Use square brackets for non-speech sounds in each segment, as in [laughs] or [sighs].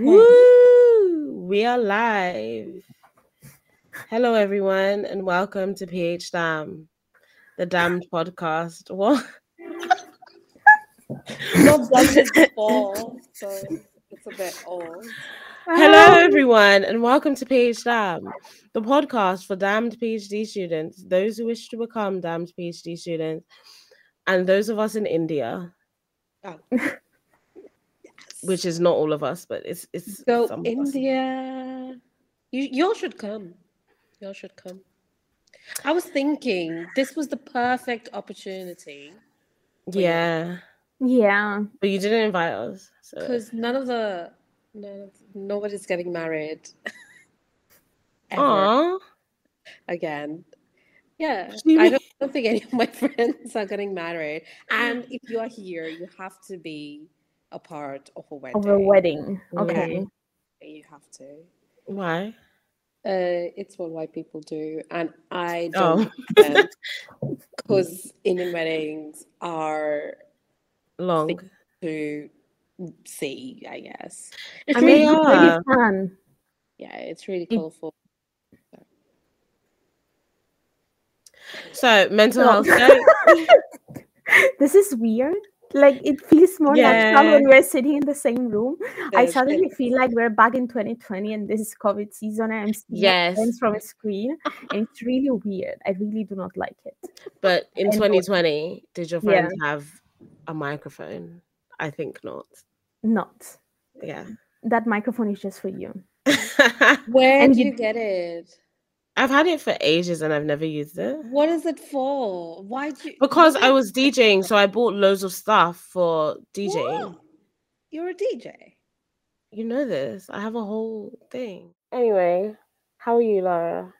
Woo! We are live. Hello, everyone, and welcome to PhDamn, the Damned podcast. [laughs] What? Not done this before, so it's a bit old. Hello, everyone, and welcome to PhDamn, the podcast for damned PhD students, those who wish to become damned PhD students, and those of us in India, Oh. [laughs] which is not all of us, but it's it's So some of us. India, you you all should come. You all should come. I was thinking this was the perfect opportunity Yeah, Yeah. but you didn't invite us. So. because none of the none of, nobody's getting married [laughs] ever Aw. again. Yeah, I don't, don't think any of my [laughs] friends are getting married. And if you are here, you have to be a part of a wedding. Of a wedding. Yeah. Okay. You have to. Why? Uh, it's what white people do, and I Oh. don't [laughs] because Indian weddings are Long. to see, I guess. I They mean, it's really are. fun. Yeah, it's really It- colorful. So mental So- health [laughs] day. This is weird. Like it feels more natural when we're sitting in the same room. I suddenly it's- feel like we're back in 2020 and this is COVID season and I'm seeing Yes. friends from a screen [laughs] and it's really weird. I really do not like it. But in And- 2020, did your Yeah. friends have a microphone? I think not. Not. Yeah. That microphone is just for you. [laughs] Where And do you- you get it? I've had it for ages and I've never used it. What is it for? Why do you? Because I was DJing, so I bought loads of stuff for DJing. What? You're a DJ. You know this. I have a whole thing. Anyway, how are you, Lara?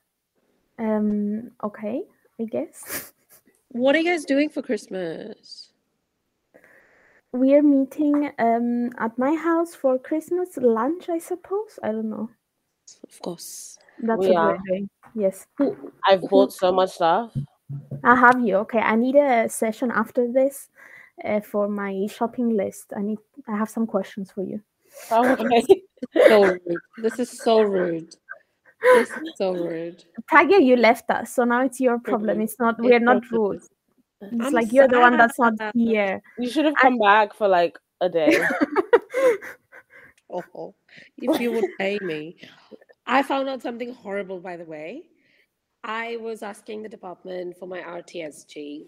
Um, okay, I guess. [laughs] What are you guys doing for Christmas? We are meeting um at my house for Christmas lunch, I suppose. I don't know. Of course. That's We what are. we're doing. Yes. I've bought so much stuff. I have you. Okay, I need a session after this uh, for my shopping list. I need. I have some questions for you. [laughs] Okay. So rude. This is so rude. This is so rude. Pragya, you left us, so now it's your problem. It's not. We're not rude. It's I'm like you're the one that's not here. You should have come back for like a day. [laughs] [laughs] Oh, if you would pay me. I found out something horrible, by the way. I was asking the department for my RTSG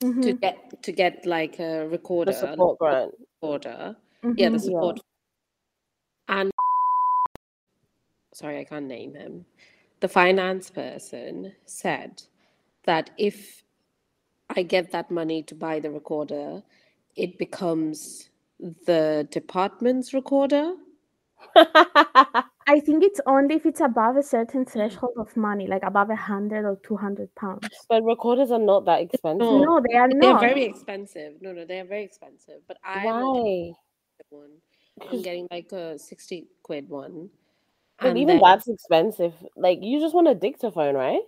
to Mhm, get to get like a recorder, the support grant. recorder. Yeah, the support. And sorry, I can't name him. The finance person said that if I get that money to buy the recorder, it becomes the department's recorder. [laughs] I think it's only if it's above a certain threshold of money, like above a hundred or two hundred pounds. but recorders are not that expensive. No. No, they are They're not. very expensive. No, no, they're very expensive. But I Why? one. I'm getting like a 60 quid one. But And even then- that's expensive. Like you just want a dictaphone, right?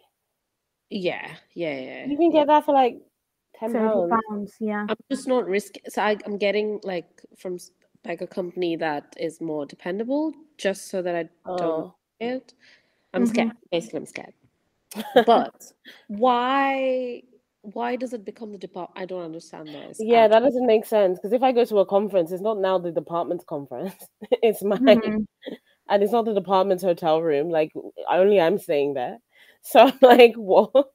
Yeah, yeah, yeah. You can get that for like ten pounds. pounds. Yeah. I'm just not risking. So I, I'm getting like from s- like a company that is more dependable, just so that I don't Oh. it. I'm Mhm. scared. Basically, I'm scared. [laughs] But why? Why does it become the department? I don't understand this. Yeah, at that doesn't make sense. Because if I go to a conference, it's not now the department's conference. [laughs] it's mine. Mhm. [laughs] And it's not the department's hotel room. Like only I'm staying there. So I'm like, what?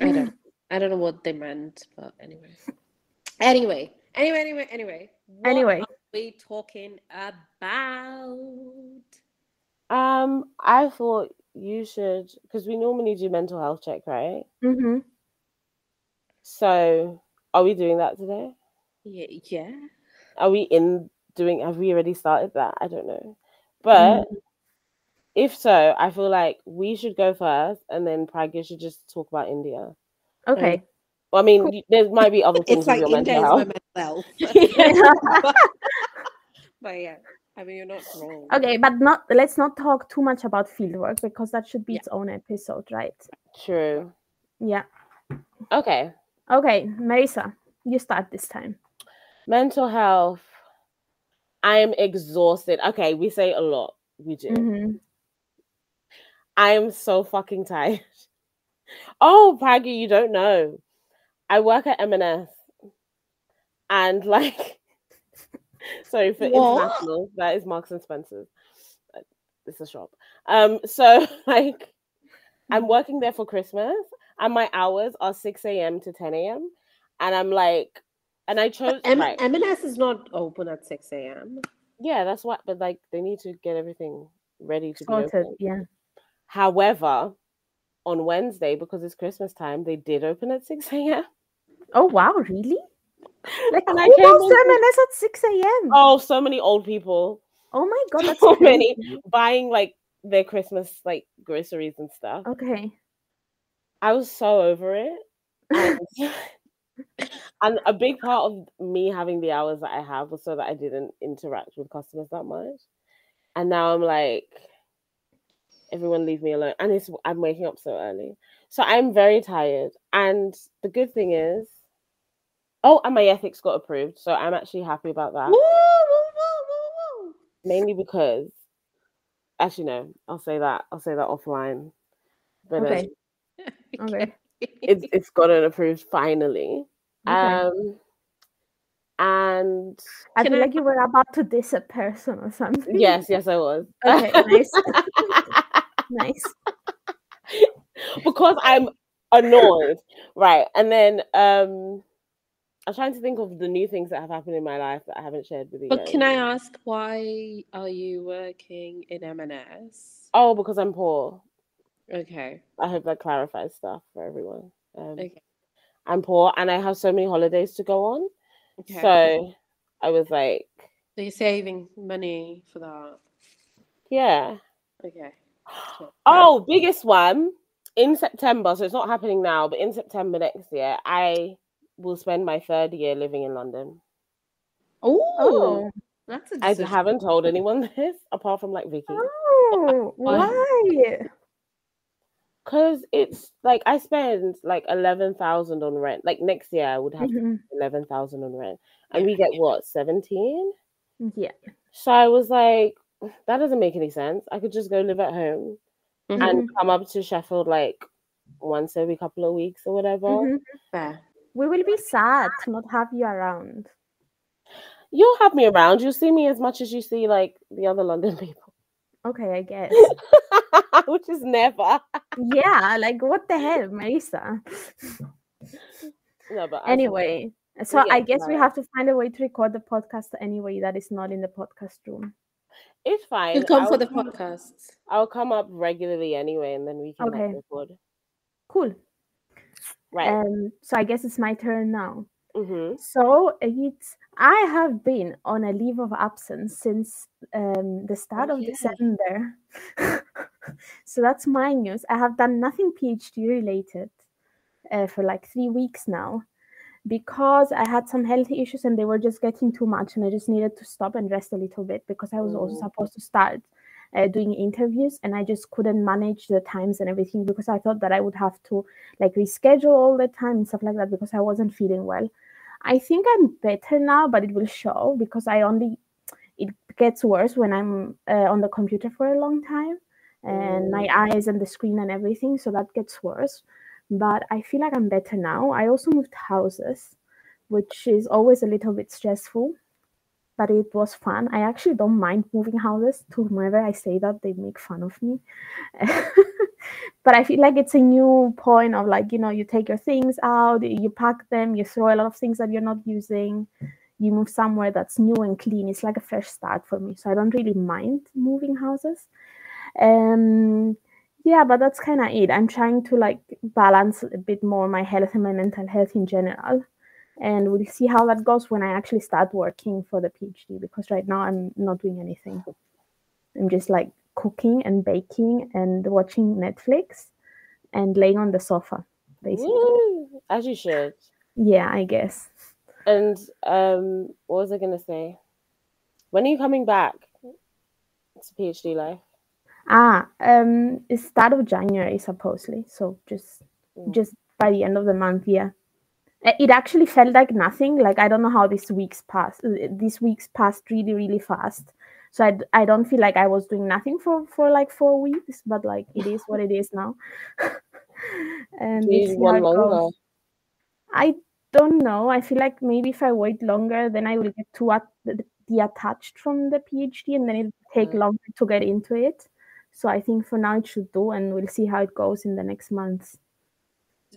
I don't. I don't know what they meant, but anyway. Anyway, anyway, anyway, anyway. What Anyway. We talking about? Um, I thought you should because we normally do mental health check, right? Mhm. So are we doing that today? Yeah, yeah. Are we in doing have we already started that? I don't know. But if so, I feel like we should go first and then Pragya should just talk about India. Okay. Well, I mean, y- there might be other things It's like India is my mental health. [laughs] [laughs] [laughs] but yeah, I mean, you're not wrong. Okay, but not let's not talk too much about fieldwork because that should be Yeah. its own episode, right? True. Yeah. Okay. Okay, Marisa, you start this time. Mental health. I'm exhausted. Okay, we say a lot. We do. Mhm. I am so fucking tired. [laughs] Oh, Paggy, you don't know. I work at M&S and [laughs] like [laughs] sorry for What? international, that is Marks and Spencer's. It's a shop. Um, so [laughs] like I'm working there for Christmas and my hours are 6 a.m. to 10 a.m. And I'm like, and I chose M- right. M&S is not open at 6 a.m. yeah, that's what, but like they need to get everything ready to be Sorted. open. Yeah. However, on Wednesday, because it's Christmas time, they did open at 6 a.m. Oh wow, really? Like And I came to M&S at six a.m. Oh, so many old people Oh my god, that's so many buying like their Christmas like groceries and stuff. Okay. I was so over it. And, [laughs] [laughs] and a big part of me having the hours that I have was so that I didn't interact with customers that much. And now I'm like, everyone leave me alone. And it's I'm waking up so early. So I'm very tired. And the good thing is, oh, and my ethics got approved. So I'm actually happy about that. Woo, woo, woo, woo, Mainly because actually no, I'll say that. I'll say that offline. But Okay. um, woo. [laughs] Okay. [laughs] it's it's gotten approved finally. Okay. Um and I feel I- like you were about to diss a person or something. yes, yes I was. Okay, [laughs] nice. nice. because I'm annoyed. Right. And then um I'm trying to think of the new things that have happened in my life that I haven't shared with you. But can I ask why are you working in M&S? Oh, because I'm poor. Okay. I hope that clarifies stuff for everyone. Um, Okay. I'm poor and I have so many holidays to go on. Okay. So I was like, So you're saving money for that. yeah. Okay. Sure. [gasps] Oh, biggest one in September. So it's not happening now, but in September next year, I will spend my third year living in London. Oh, Oh. that's a I decision. haven't told anyone [laughs] this apart from like Vicky. Oh, why? Because it's like I spend like 11,000 on rent. Like next year, I would have Mhm. 11,000 on rent. And we get what, 17? Yeah. So I was like, that doesn't make any sense. I could just go live at home Mhm. and come up to Sheffield like once every couple of weeks or whatever. Mhm. Fair. We will be sad to not have you around. You'll have me around. You'll see me as much as you see like the other London [laughs] people, Okay, I [laughs] guess. which is never. yeah, like what the [laughs] hell, Marisa? No, but I- Anyway, so get I guess we have to find a way to record the podcast anyway that is not in the podcast room. it's fine. You'll come for I'll the come- podcasts. I'll come up regularly anyway, and then we can Okay. record. Cool. Right. Um, so I guess it's my turn now. mm-hmm. So it's I have been on a leave of absence since um, the start Oh, of yeah. December. [laughs] so that's my news. I have done nothing PhD related uh, for like three weeks now because I had some health issues and they were just getting too much, and I just needed to stop and rest a little bit because I was also Mm. supposed to start uh, doing interviews and I just couldn't manage the times and everything because I thought that I would have to like reschedule all the time and stuff like that because I wasn't feeling well. I think I'm better now, but it will show because I only it gets worse when I'm uh, on the computer for a long time and my eyes and the screen and everything, so that gets worse. But I feel like I'm better now. I also moved houses, which is always a little bit stressful, but it was fun. I actually don't mind moving houses. To whomever I say that, they make fun of me. [laughs] but I feel like it's a new point of like, you know, you take your things out, you pack them, you throw a lot of things that you're not using, you move somewhere that's new and clean. It's like a fresh start for me. So I don't really mind moving houses. Um yeah, but that's kind of it. I'm trying to like balance a bit more my health and my mental health in general. And we'll see how that goes when I actually start working for the PhD because right now I'm not doing anything. I'm just like cooking and baking and watching Netflix and laying on the sofa, basically. As you should. Yeah, I guess. And um, what was I gonna say? When are you coming back to PhD life? Ah, um, it's start of January supposedly. So just Mm. just by the end of the month, yeah. It actually felt like nothing. Like i don't know how this week's passed this week's passed really really fast. So I, I don't feel like i was doing nothing for for like four weeks but like it is what it is now. [laughs] And it's one longer. i don't know. I feel like maybe if i wait longer then i will get too at- detached from the phd and then it'll take mm. longer to get into it. So i think for now it should do and we'll see how it goes in the next months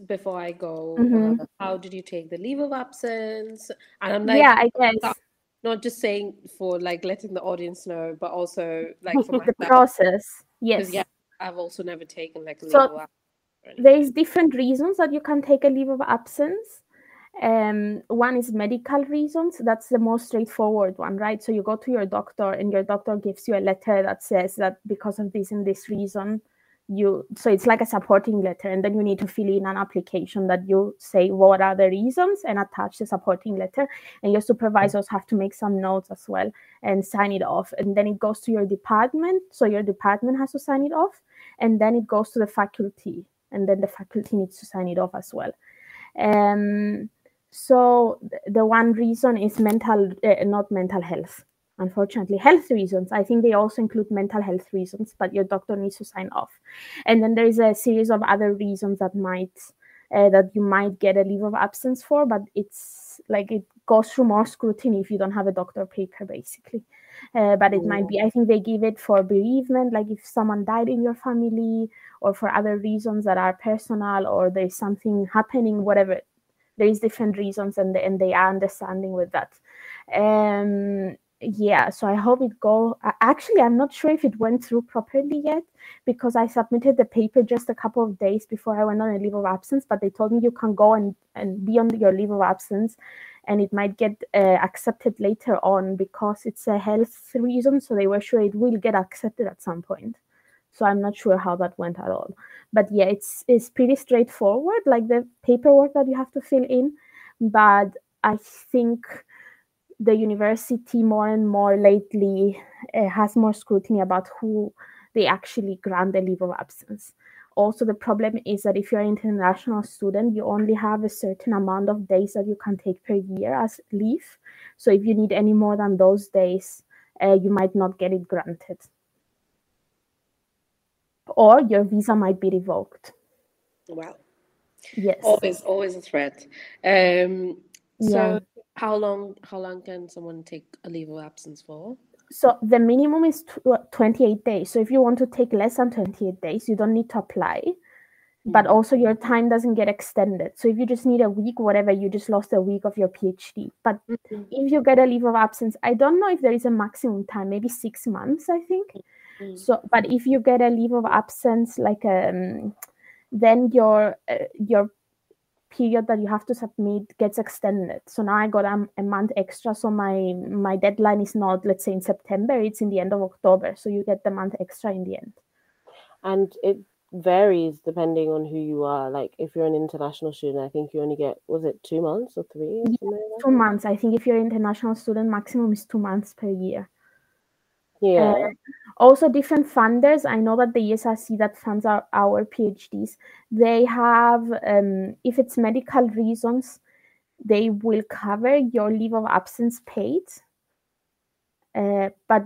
before I go, mm-hmm. uh, how did you take the leave of absence? And I'm like, yeah, I guess not, just saying for like letting the audience know, but also like for [laughs] the process. Yes, yeah, I've also never taken like a so leave of absence. There's different reasons that you can take a leave of absence. Um, one is medical reasons. That's the most straightforward one, right? So you go to your doctor, and your doctor gives you a letter that says that because of this and this reason, you so it's like a supporting letter and then you need to fill in an application that you say what are the reasons and attach the supporting letter and your supervisors have to make some notes as well and sign it off. And then it goes to your department so your department has to sign it off and then it goes to the faculty and then the faculty needs to sign it off as well. Um so the one reason is mental uh, not mental health unfortunately health reasons. I think they also include mental health reasons but your doctor needs to sign off. And then there is a series of other reasons that might uh, that you might get a leave of absence for but it's like it goes through more scrutiny if you don't have a doctor paper basically. Uh, but it might be i think they give it for bereavement like if someone died in your family or for other reasons that are personal or there's something happening whatever. There's different reasons and, and they are understanding with that. Um yeah so i hope it go actually i'm not sure if it went through properly yet because i submitted the paper just a couple of days before i went on a leave of absence but they told me you can go and, and be on your leave of absence and it might get uh, accepted later on because it's a health reason so they were sure it will get accepted at some point. So i'm not sure how that went at all. But yeah it's it's pretty straightforward like the paperwork that you have to fill in but i think the university more and more lately uh, has more scrutiny about who they actually grant the leave of absence. Also, the problem is that if you're an international student, you only have a certain amount of days that you can take per year as leave. So, if you need any more than those days, uh, you might not get it granted. Or your visa might be revoked. Well, yes. Always, always a threat. Um, so, yeah how long? How long can someone take a leave of absence for? So the minimum is tw- 28 days. So if you want to take less than 28 days, you don't need to apply. Mm-hmm. But also your time doesn't get extended. So if you just need a week, whatever, you just lost a week of your PhD. But mm-hmm. if you get a leave of absence, I don't know if there is a maximum time, maybe six months, I think. Mm-hmm. So, but if you get a leave of absence, like um, then your uh, your period that you have to submit gets extended. So now I got a, a, month extra. So my my deadline is not let's say in September; it's in the end of October. So you get the month extra in the end. And it varies depending on who you are. Like if you're an international student, I think you only get was it two months or three? Yeah, two months. I think if you're an international student, maximum is two months per year. Yeah. Also, different funders. I know that the ESRC that funds our, our PhDs, they have, um, if it's medical reasons, they will cover your leave of absence paid. Uh, but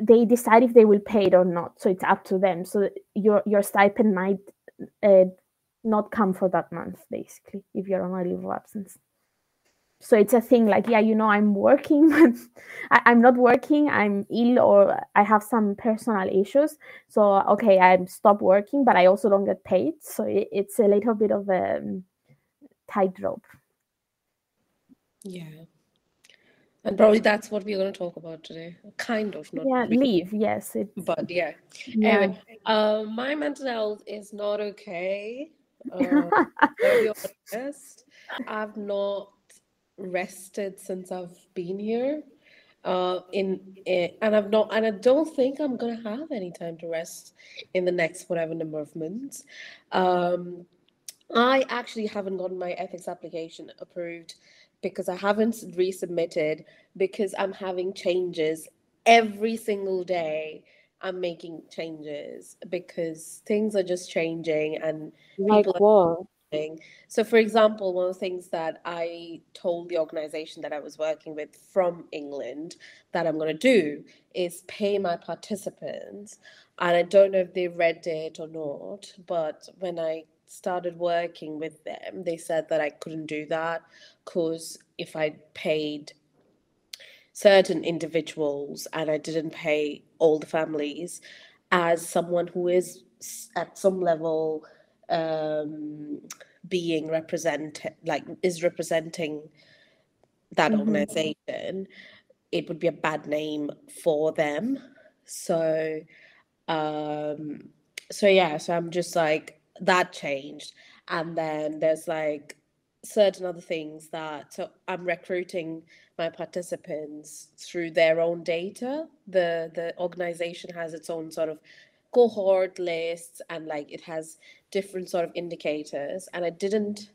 they decide if they will pay it or not. So it's up to them. So your your stipend might uh, not come for that month, basically, if you're on a leave of absence so it's a thing like yeah you know i'm working [laughs] but I, am not working i'm ill or i have some personal issues. So okay i'm stop working but i also don't get paid. So it, it's a little bit of a um, tightrope. Yeah. And probably that's what we're going to talk about today. Kind of not yeah really, leave yes but yeah, yeah. anyway uh, my mental health is not okay uh, [laughs] I've not rested since I've been here. Uh, in, in and I've not, and I don't think I'm gonna have any time to rest in the next whatever number of months. Um, I actually haven't gotten my ethics application approved because I haven't resubmitted because I'm having changes every single day. I'm making changes because things are just changing and like what? So, for example, one of the things that I told the organization that I was working with from England that I'm going to do is pay my participants. And I don't know if they read it or not, but when I started working with them, they said that I couldn't do that because if I paid certain individuals and I didn't pay all the families as someone who is at some level um, being represented, like is representing that mm-hmm. organization, it would be a bad name for them. So, um, so yeah, so I'm just like that changed, and then there's like certain other things that so I'm recruiting my participants through their own data. The the organization has its own sort of cohort lists and like it has different sort of indicators and I didn't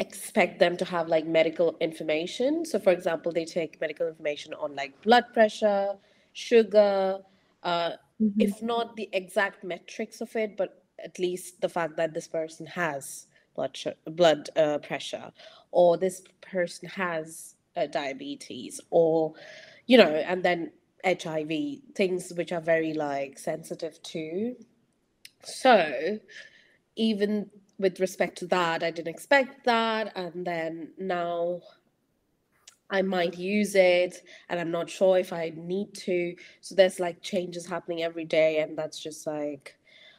expect them to have like medical information. So for example, they take medical information on like blood pressure, sugar, uh, mm-hmm. if not the exact metrics of it, but at least the fact that this person has blood sh- blood uh, pressure or this person has uh, diabetes or you know and then hiv things which are very like sensitive to so even with respect to that i didn't expect that and then now I might use it and I'm not sure if I need to. So there's like changes happening every day and that's just like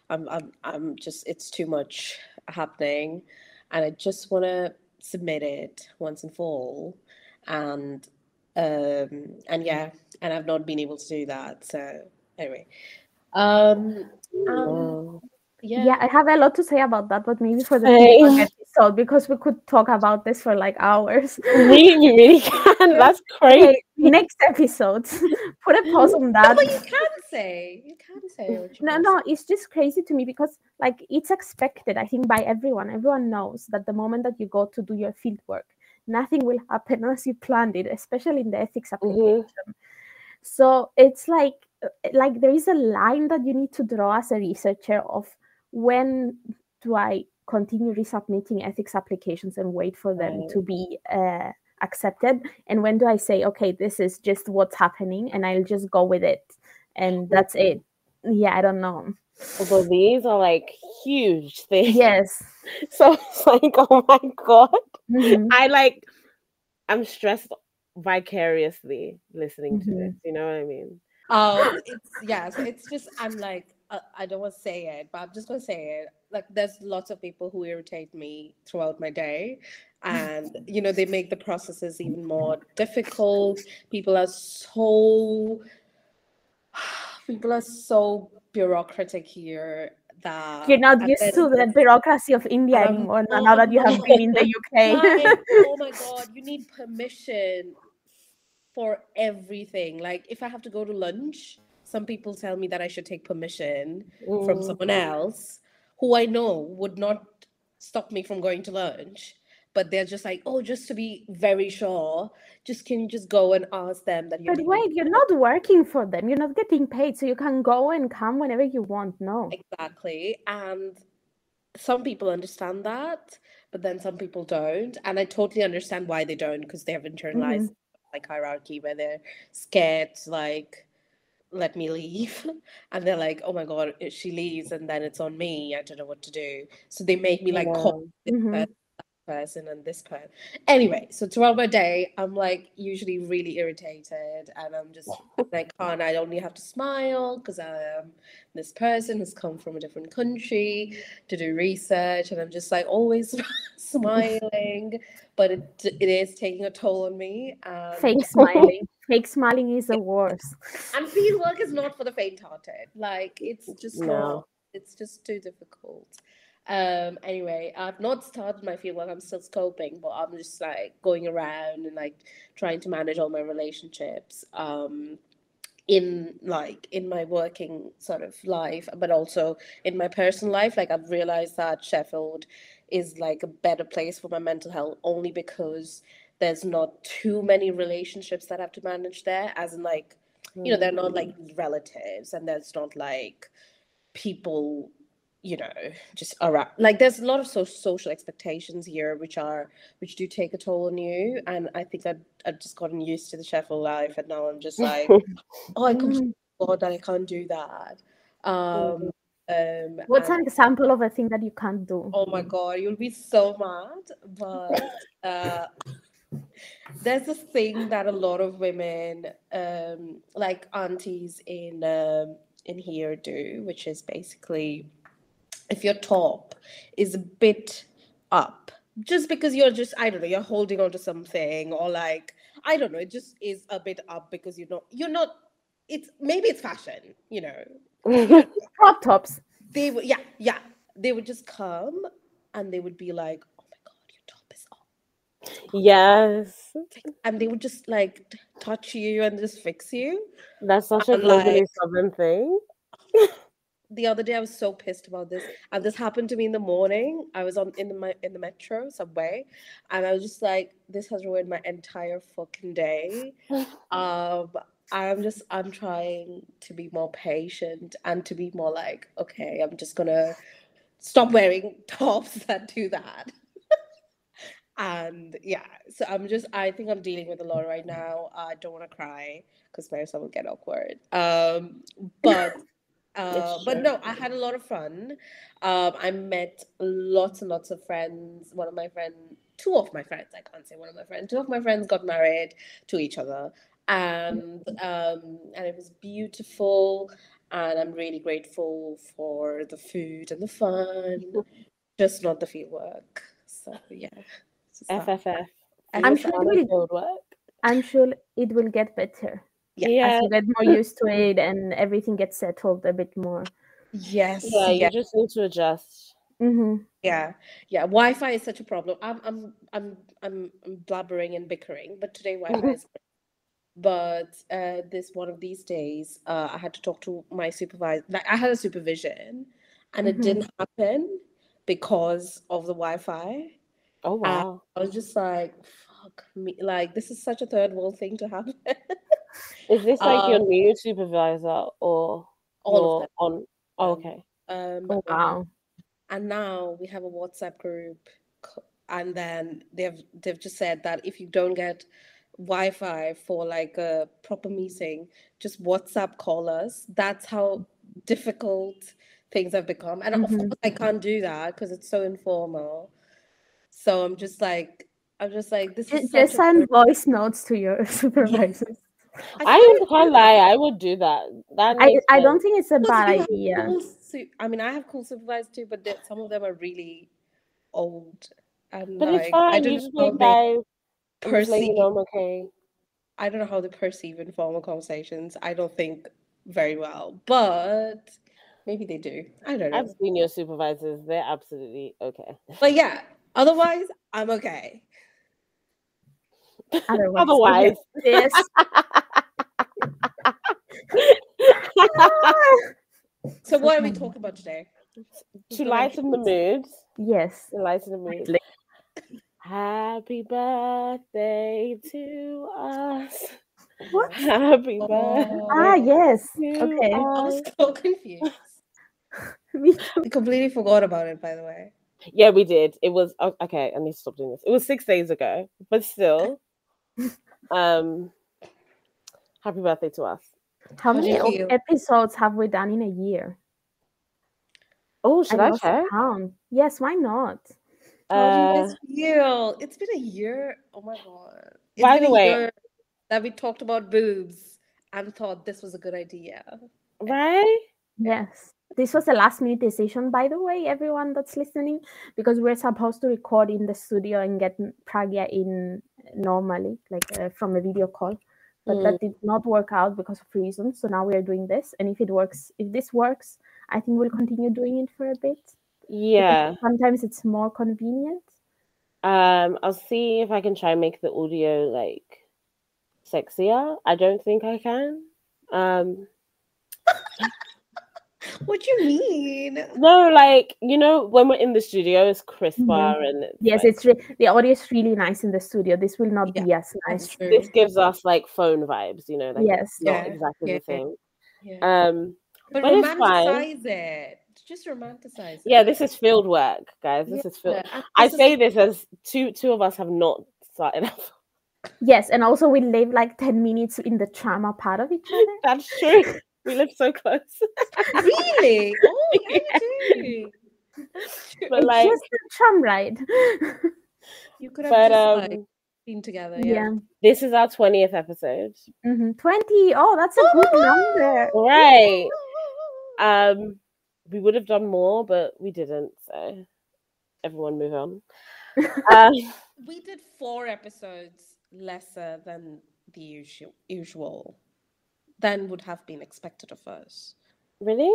I'm I'm I'm just it's too much happening and I just want to submit it once and for all and um and yeah and i've not been able to do that so anyway. Um, um yeah. yeah i have a lot to say about that but maybe for the hey. episode because we could talk about this for like hours. [laughs] Really you really can. That's crazy. Okay, next episode. [laughs] Put a pause on that. no, but you can say. You can say no no it's just crazy to me because like it's expected i think by everyone. Everyone knows that the moment that you go to do your field work nothing will happen as you planned it, especially in the ethics mm-hmm. application. Mm-hmm. So it's like like there is a line that you need to draw as a researcher of when do I continue resubmitting ethics applications and wait for them right. to be uh, accepted, and when do I say okay, this is just what's happening, and I'll just go with it, and that's it. Yeah, I don't know. Although these are like huge things. Yes. [laughs] So it's like, oh my god. Mm-hmm. I like I'm stressed vicariously listening mm-hmm. to this. You know what I mean? Oh, it's yeah. So it's just I'm like uh, I don't want to say it, but I'm just gonna say it. Like there's lots of people who irritate me throughout my day, and [laughs] you know they make the processes even more difficult. People are so [sighs] people are so bureaucratic here you're not used to the bureaucracy of India um, anymore oh, now that you have been in the [laughs] UK. Like, [laughs] oh my god, you need permission for everything. Like if I have to go to lunch, some people tell me that I should take permission mm. from someone else who I know would not stop me from going to lunch but they're just like, oh, just to be very sure, just can you just go and ask them that you're. But wait, you're not working for them. You're not getting paid, so you can go and come whenever you want. No. Exactly, and some people understand that, but then some people don't, and I totally understand why they don't because they have internalized mm-hmm. like hierarchy where they're scared, like let me leave [laughs] and they're like oh my god if she leaves and then it's on me i don't know what to do so they make me like yeah. call mm-hmm person and this person. Anyway, so throughout my day, I'm like usually really irritated and I'm just [laughs] like, can't I only have to smile because I am um, this person has come from a different country to do research and I'm just like always [laughs] smiling, but it, it is taking a toll on me. And... Fake [laughs] smiling. Fake smiling is the worst. And field work is not for the faint-hearted. Like it's just no. not. It's just too difficult. Um, anyway, I've not started my fieldwork. I'm still scoping, but I'm just like going around and like trying to manage all my relationships. Um, in like in my working sort of life, but also in my personal life. Like I've realized that Sheffield is like a better place for my mental health only because there's not too many relationships that I have to manage there. As in like, you know, they're not like mm. relatives and there's not like people you know just around like there's a lot of so- social expectations here which are which do take a toll on you and i think that i've just gotten used to the sheffield life and now i'm just like [laughs] oh i completely forgot that i can't do that um um What's and- an example of a thing that you can't do? Oh my god, you'll be so mad. But uh, there's this thing that a lot of women, um, like aunties in um, in here, do, which is basically if your top is a bit up, just because you're just I don't know, you're holding on to something, or like I don't know, it just is a bit up because you're not you're not. It's maybe it's fashion, you know [laughs] Crop tops. they would yeah yeah they would just come and they would be like oh my god your top is up yes, and they would just like touch you and just fix you that's such a I'm globally like- southern thing. [laughs] the other day i was so pissed about this and this happened to me in the morning. I was on in the in the metro subway and i was just like this has ruined my entire fucking day. [laughs] Um i'm just i'm trying to be more patient and to be more like okay i'm just gonna stop wearing [laughs] tops that do that. [laughs] And yeah so i'm just i think i'm dealing with a lot right now. I don't want to cry because Marisol will get awkward. Um but uh, but no i had a lot of fun. Um i met lots and lots of friends. One of my friends two of my friends i can't say one of my friends two of my friends got married to each other. And um and it was beautiful. And i'm really grateful for the food and the fun [laughs] just not the field work. So yeah it's just that. FFF. I'm sure and we- work. I'm sure it will get better Yeah. Yeah, as you get more used to it and everything gets settled a bit more. yes yeah, you yeah just need to adjust. hmm yeah yeah wi-fi is such a problem i'm i'm i'm i'm, I'm blabbering and bickering but today wi-fi is great. [laughs] but uh this one of these days uh i had to talk to my supervisor like i had a supervision and it Mhm. didn't happen because of the wi-fi Oh wow. i was just like fuck me like this is such a third world thing to happen [laughs] Is this like your um, new supervisor or all your of them on? Oh, Um, okay. um Oh wow. and now we have a WhatsApp group, and then they've they've just said that if you don't get Wi-Fi for like a proper meeting, just WhatsApp call us. That's how difficult things have become, and of Mhm. course I can't do that because it's so informal. So I'm just like, I'm just like, this Ju- is Just such a send voice notes to your [laughs] supervisors. I feel can't lie. I would do that. That I, I don't think it's a bad idea. cool su- I mean, I have cool supervisors too, but some of them are really old, and But it's like I fine. don't You know just how make they guys just let you perceive. know I'm okay. I don't know how they perceive informal conversations. I don't think very well, but maybe they do. I don't know. I've seen your supervisors. They're absolutely okay. But yeah, otherwise, I'm okay. Otherwise, Otherwise, yes. [laughs] [laughs] So what are we talking about today? to lighten the mood, yes. to lighten the mood. Happy birthday to us. What? Happy birthday Oh, Ah, yes. to Okay. I was so confused. [laughs] Me. I completely forgot about it, by the way. Yeah, we did. It was okay. I need to stop doing this. It was six days ago, but still. [laughs] Um, happy birthday to us. How How many you episodes have we done in a year? Oh, should I lost check? count. Yes, why not? How Uh, feel? It's been a year. Oh my god. It's By the way- that we talked about boobs and thought this was a good idea. right? Yes. This was a last minute decision, by the way, everyone that's listening, because we're supposed to record in the studio and get m- Pragya in normally, like uh, from a video call. But that did not work out because of reasons. So now we are doing this. And if it works, if this works, I think we'll continue doing it for a bit. because Yeah. Sometimes it's more convenient. Um, I'll see if I can try and make the audio like sexier. I don't think I can. Um, [laughs] What do you mean? no, like you know, when we're in the studio, it's crisper and it's Yes, like- it's re- the audio is really nice in the studio. This will not Yeah, be as nice. this gives us like phone vibes, you know, like Yes. not Yeah, exactly yeah, the same. Yeah. Um, But, but romanticize it. Just romanticize. It. Yeah, this is field work, guys. This is field. I is- say this as two two of us have not started off. Yes, and also we live like 10 minutes in the trauma part of each other. [laughs] That's true. We live so close. really. [laughs] Oh, yeah, you do. That's. But It's like, just a tram ride. you could have but just like um, been together. yeah. Yeah. this is our twentieth episode, hmm 20. Oh, that's a good number. right? Um, we would have done more, but we didn't. So everyone move on. Um, [laughs] We did four episodes lesser than the usual usual than would have been expected of us. really?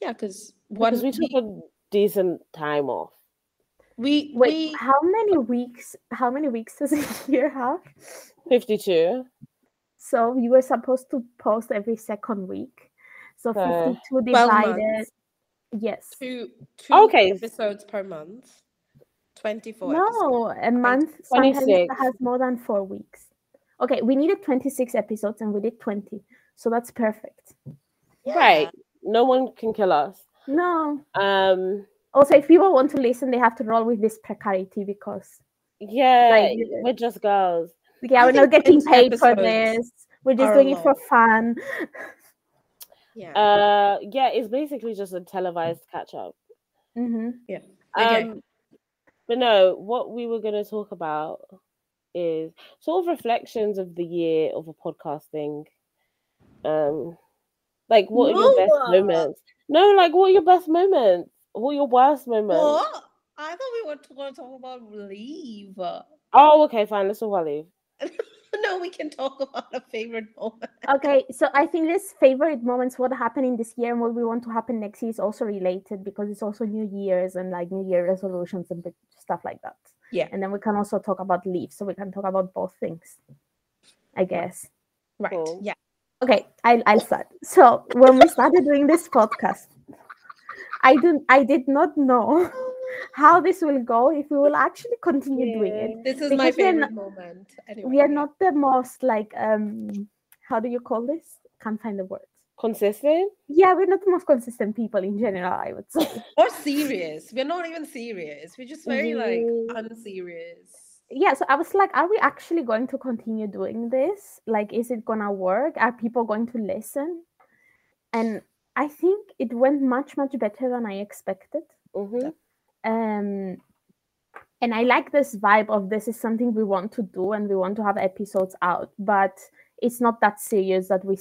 Yeah, because one Because we took a decent time off. we Wait, we how many weeks? How many weeks does [laughs] a year have? Fifty-two. So you were supposed to post every second week. So So, 52 12 divided. months. Yes. two two Okay. episodes per month. Twenty four. episodes. No, a month sometimes 26. has more than four weeks. Okay, we needed 26 episodes and we did 20. So that's perfect. Right. No one can kill us. No. Um. Also, if people want to listen, they have to roll with this precarity because Yeah, Like- we're just girls. yeah, I we're not getting paid for this. We're just doing it for fun. [laughs] Yeah. Uh. Yeah, it's basically just a televised catch up. Mm-hmm. Okay. Um, but no, what we were going to talk about is sort of reflections of the year of a podcasting. Um, like what are your best moments? No, like what are your best moments? What are your worst moments? what? I thought we were going to talk about leave. Oh, okay, fine. Let's talk about leave. [laughs] no, we can talk about a favorite moment. Okay, so I think this favorite moments, what happened in this year and what we want to happen next year is also related because it's also New Year's and like New Year resolutions and stuff like that. Yeah. And then we can also talk about leave. So we can talk about both things, I guess. Right. Cool. Yeah. Okay, I'll, I'll start. So when we started doing this podcast, I didn't I did not know [laughs] how this will go if we will actually continue doing it. This is my Because we are favorite not- moment. Anyway, We are not the most like um how do you call this? Can't find the words. Consistent? Yeah, we're not the most consistent people in general, I would say. [laughs] or serious. We're not even serious. We're just very like Mhm. unserious. yeah, so I was like, are we actually going to continue doing this? Like, is it gonna work? Are people going to listen? And I think it went much, much better than I expected. hmm um and i like this vibe of this is something we want to do and we want to have episodes out but it's not that serious that we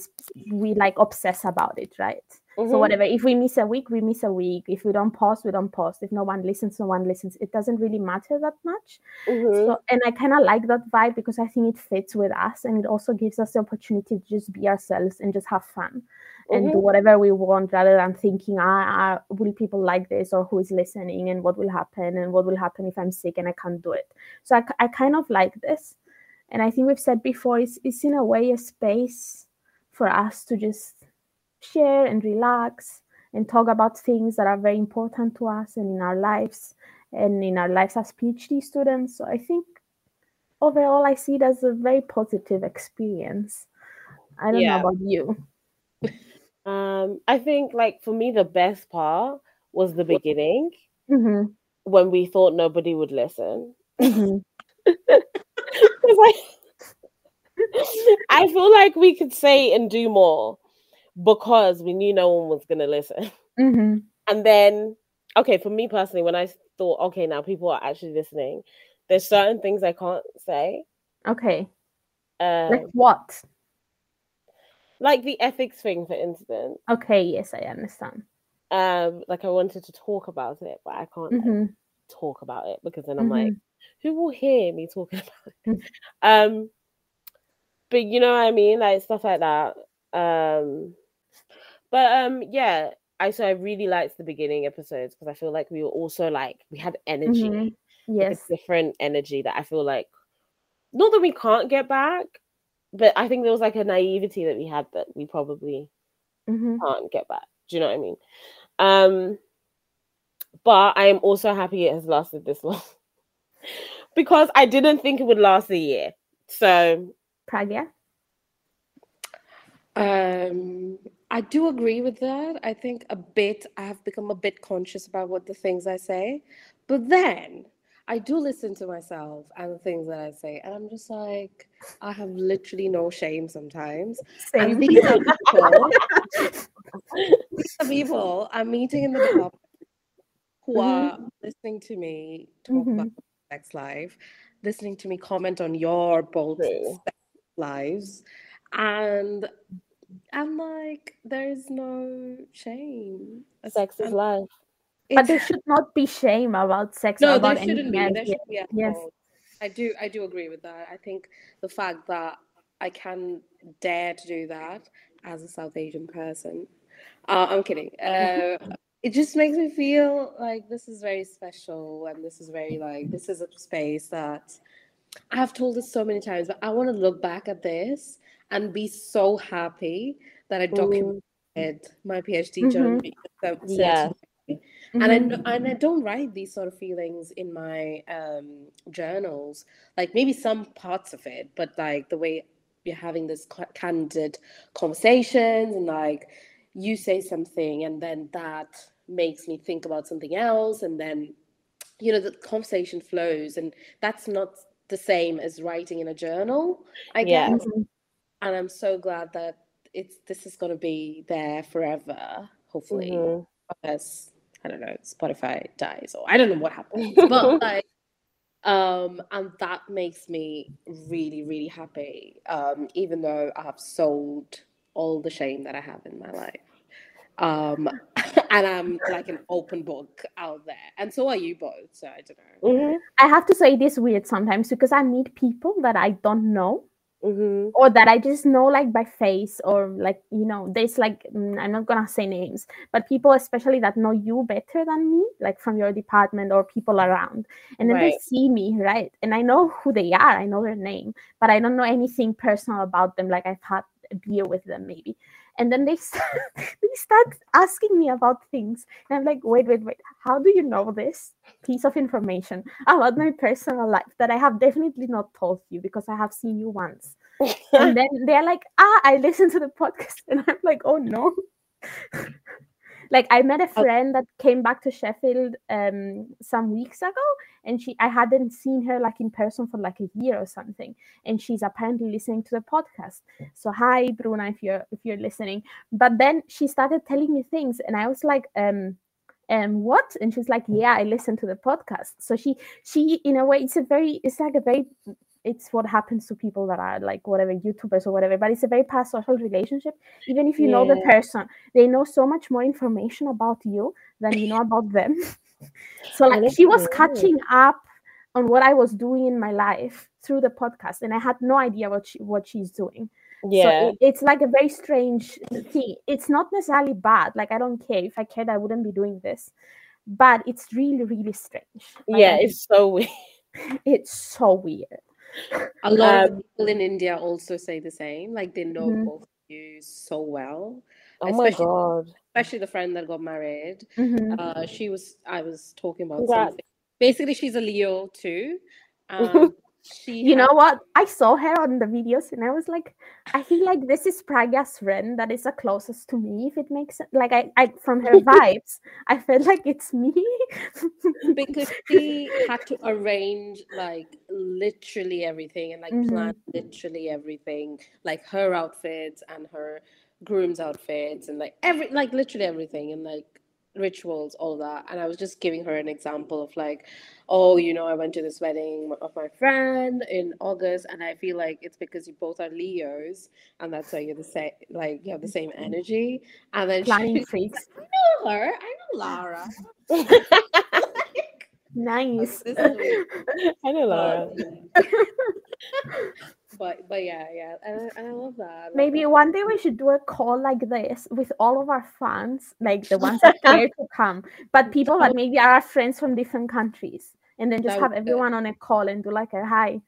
we like obsess about it right? Mm-hmm. so whatever if we miss a week we miss a week. If we don't post we don't post. If no one listens no one listens. It doesn't really matter that much. Hmm so and i kind of like that vibe because i think it fits with us and it also gives us the opportunity to just be ourselves and just have fun and do whatever we want rather than thinking ah, ah will people like this or who is listening and what will happen and what will happen if i'm sick and i can't do it? So I, I kind of like this and i think we've said before it's, it's in a way a space for us to just share and relax and talk about things that are very important to us and in our lives and in our lives as phd students. So i think overall i see it as a very positive experience. I don't Yeah. know about you. [laughs] Um, I think like for me the best part was the beginning. Hmm when we thought nobody would listen. hmm 'Cause [laughs] I, I feel like we could say and do more because we knew no one was gonna listen. hmm And then, okay, for me personally, when I thought, okay, now people are actually listening, there's certain things I can't say. okay Um, like what like the ethics thing, for instance. okay yes i understand Um, like I wanted to talk about it, but I can't like, hmm talk about it because then I'm like, Mm-hmm. who will hear me talking [laughs] about it? Mm. Um, but you know what I mean, like stuff like that. Um, but um, yeah, I so I really liked the beginning episodes because I feel like we were also like we had energy, Mhm. like, yes a different energy that I feel like not that we can't get back, but I think there was like a naivety that we had that we probably hmm can't get back. Do you know what I mean? Um, but I am also happy it has lasted this long [laughs] because I didn't think it would last a year. So pragya Um, I do agree with that. I think a bit, I have become a bit conscious about what the things I say. But then I do listen to myself and the things that I say. And I'm just like, I have literally no shame sometimes. Same. And these are people, [laughs] these are people I'm meeting in the pub who are listening to me talk about Mhm. sex life, listening to me comment on your both True. sex lives. And I'm like, there's no shame. Sex is life. [laughs] But there should not be shame about sex no, about there shouldn't be. There should be Yes. all. I do. I do agree with that. I think the fact that I can dare to do that as a South Asian person. Uh, I'm kidding. [laughs] Uh, it just makes me feel like this is very special, and this is very like this is a space that I have told this so many times, but I want to look back at this and be so happy that I documented my PhD Mhm. journey. so- so Yeah. and I Mhm. kn- and I don't write these sort of feelings in my um, journals. Like maybe some parts of it, but like the way you're having this candid conversations and like you say something and then that makes me think about something else and then you know the conversation flows and that's not the same as writing in a journal. I guess, Mhm. and I'm so glad that it's this is going to be there forever. Hopefully Mhm. unless I don't know, Spotify dies or I don't know what happens. But [laughs] like um and that makes me really, really happy. Um, even though I have sold all the shame that I have in my life. Um and I'm like an open book out there. And so are you both. So I don't know. Mhm. I have to say this weird sometimes because I meet people that I don't know Mhm. or that I just know like by face or like you know there's like mm, I'm not gonna say names but people especially that know you better than me like from your department or people around and then they see me right and I know who they are I know their name but I don't know anything personal about them like I've had a beer with them maybe and then they [laughs] start, they start asking me about things. And I'm like wait wait wait. How do you know this piece of information about my personal life that I have definitely not told you because I have seen you once? [laughs] And then they're like, ah, I listened to the podcast, [laughs] and I'm like, oh no. Like I met a friend that came back to Sheffield um some weeks ago, and she I hadn't seen her like in person for like a year or something, and she's apparently listening to the podcast. So hi, Bruna, if you're if you're listening. But then she started telling me things, and I was like, um. Um, what? And she's like, yeah, I listened to the podcast. So she, she, in a way, it's a very, it's like a very it's what happens to people that are like whatever YouTubers or whatever, but it's a very parasocial relationship. Even if you know the person, they know so much more information about you than you know about them. [laughs] so like she was catching up on what I was doing in my life through the podcast, and I had no idea what she, what she's doing. Yeah. So it, it's like a very strange thing. It's not necessarily bad. Like I don't care. If I cared, I wouldn't be doing this. But it's really, really strange. Like, yeah, [laughs] it's so weird. it's so weird. A lot Um, of people in India also say the same. Like they know Mhm. both of you so well. Oh my Especially- god. Especially the friend that got married. Mhm. Uh, she was I was talking about Congrats. something. Basically, she's a Leo too. [laughs] Um, she you know what i saw her on the videos and i was like i feel like this is Pragya's friend that is the closest to me if it makes sense like i, I from her [laughs] vibes i felt like it's me [laughs] because she had to arrange like literally everything and like Mhm. plan literally everything, like her outfits and her groom's outfits and like every like literally everything and like rituals, all that. And I was just giving her an example of like, oh, you know, I went to this wedding of my friend in August, and I feel like it's because you both are Leos, and that's why you're the same, like you have the same energy. And then planning [laughs] she, freaks I know her, I know Lara. [laughs] [laughs] nice This is weird. I know Laura. But but yeah, yeah, and, I- and I love that. I love maybe that. one day we should do a call like this with all of our fans like the ones that [laughs] care to come but people that maybe are our friends from different countries and then just That have would be good. everyone on a call and do like a hi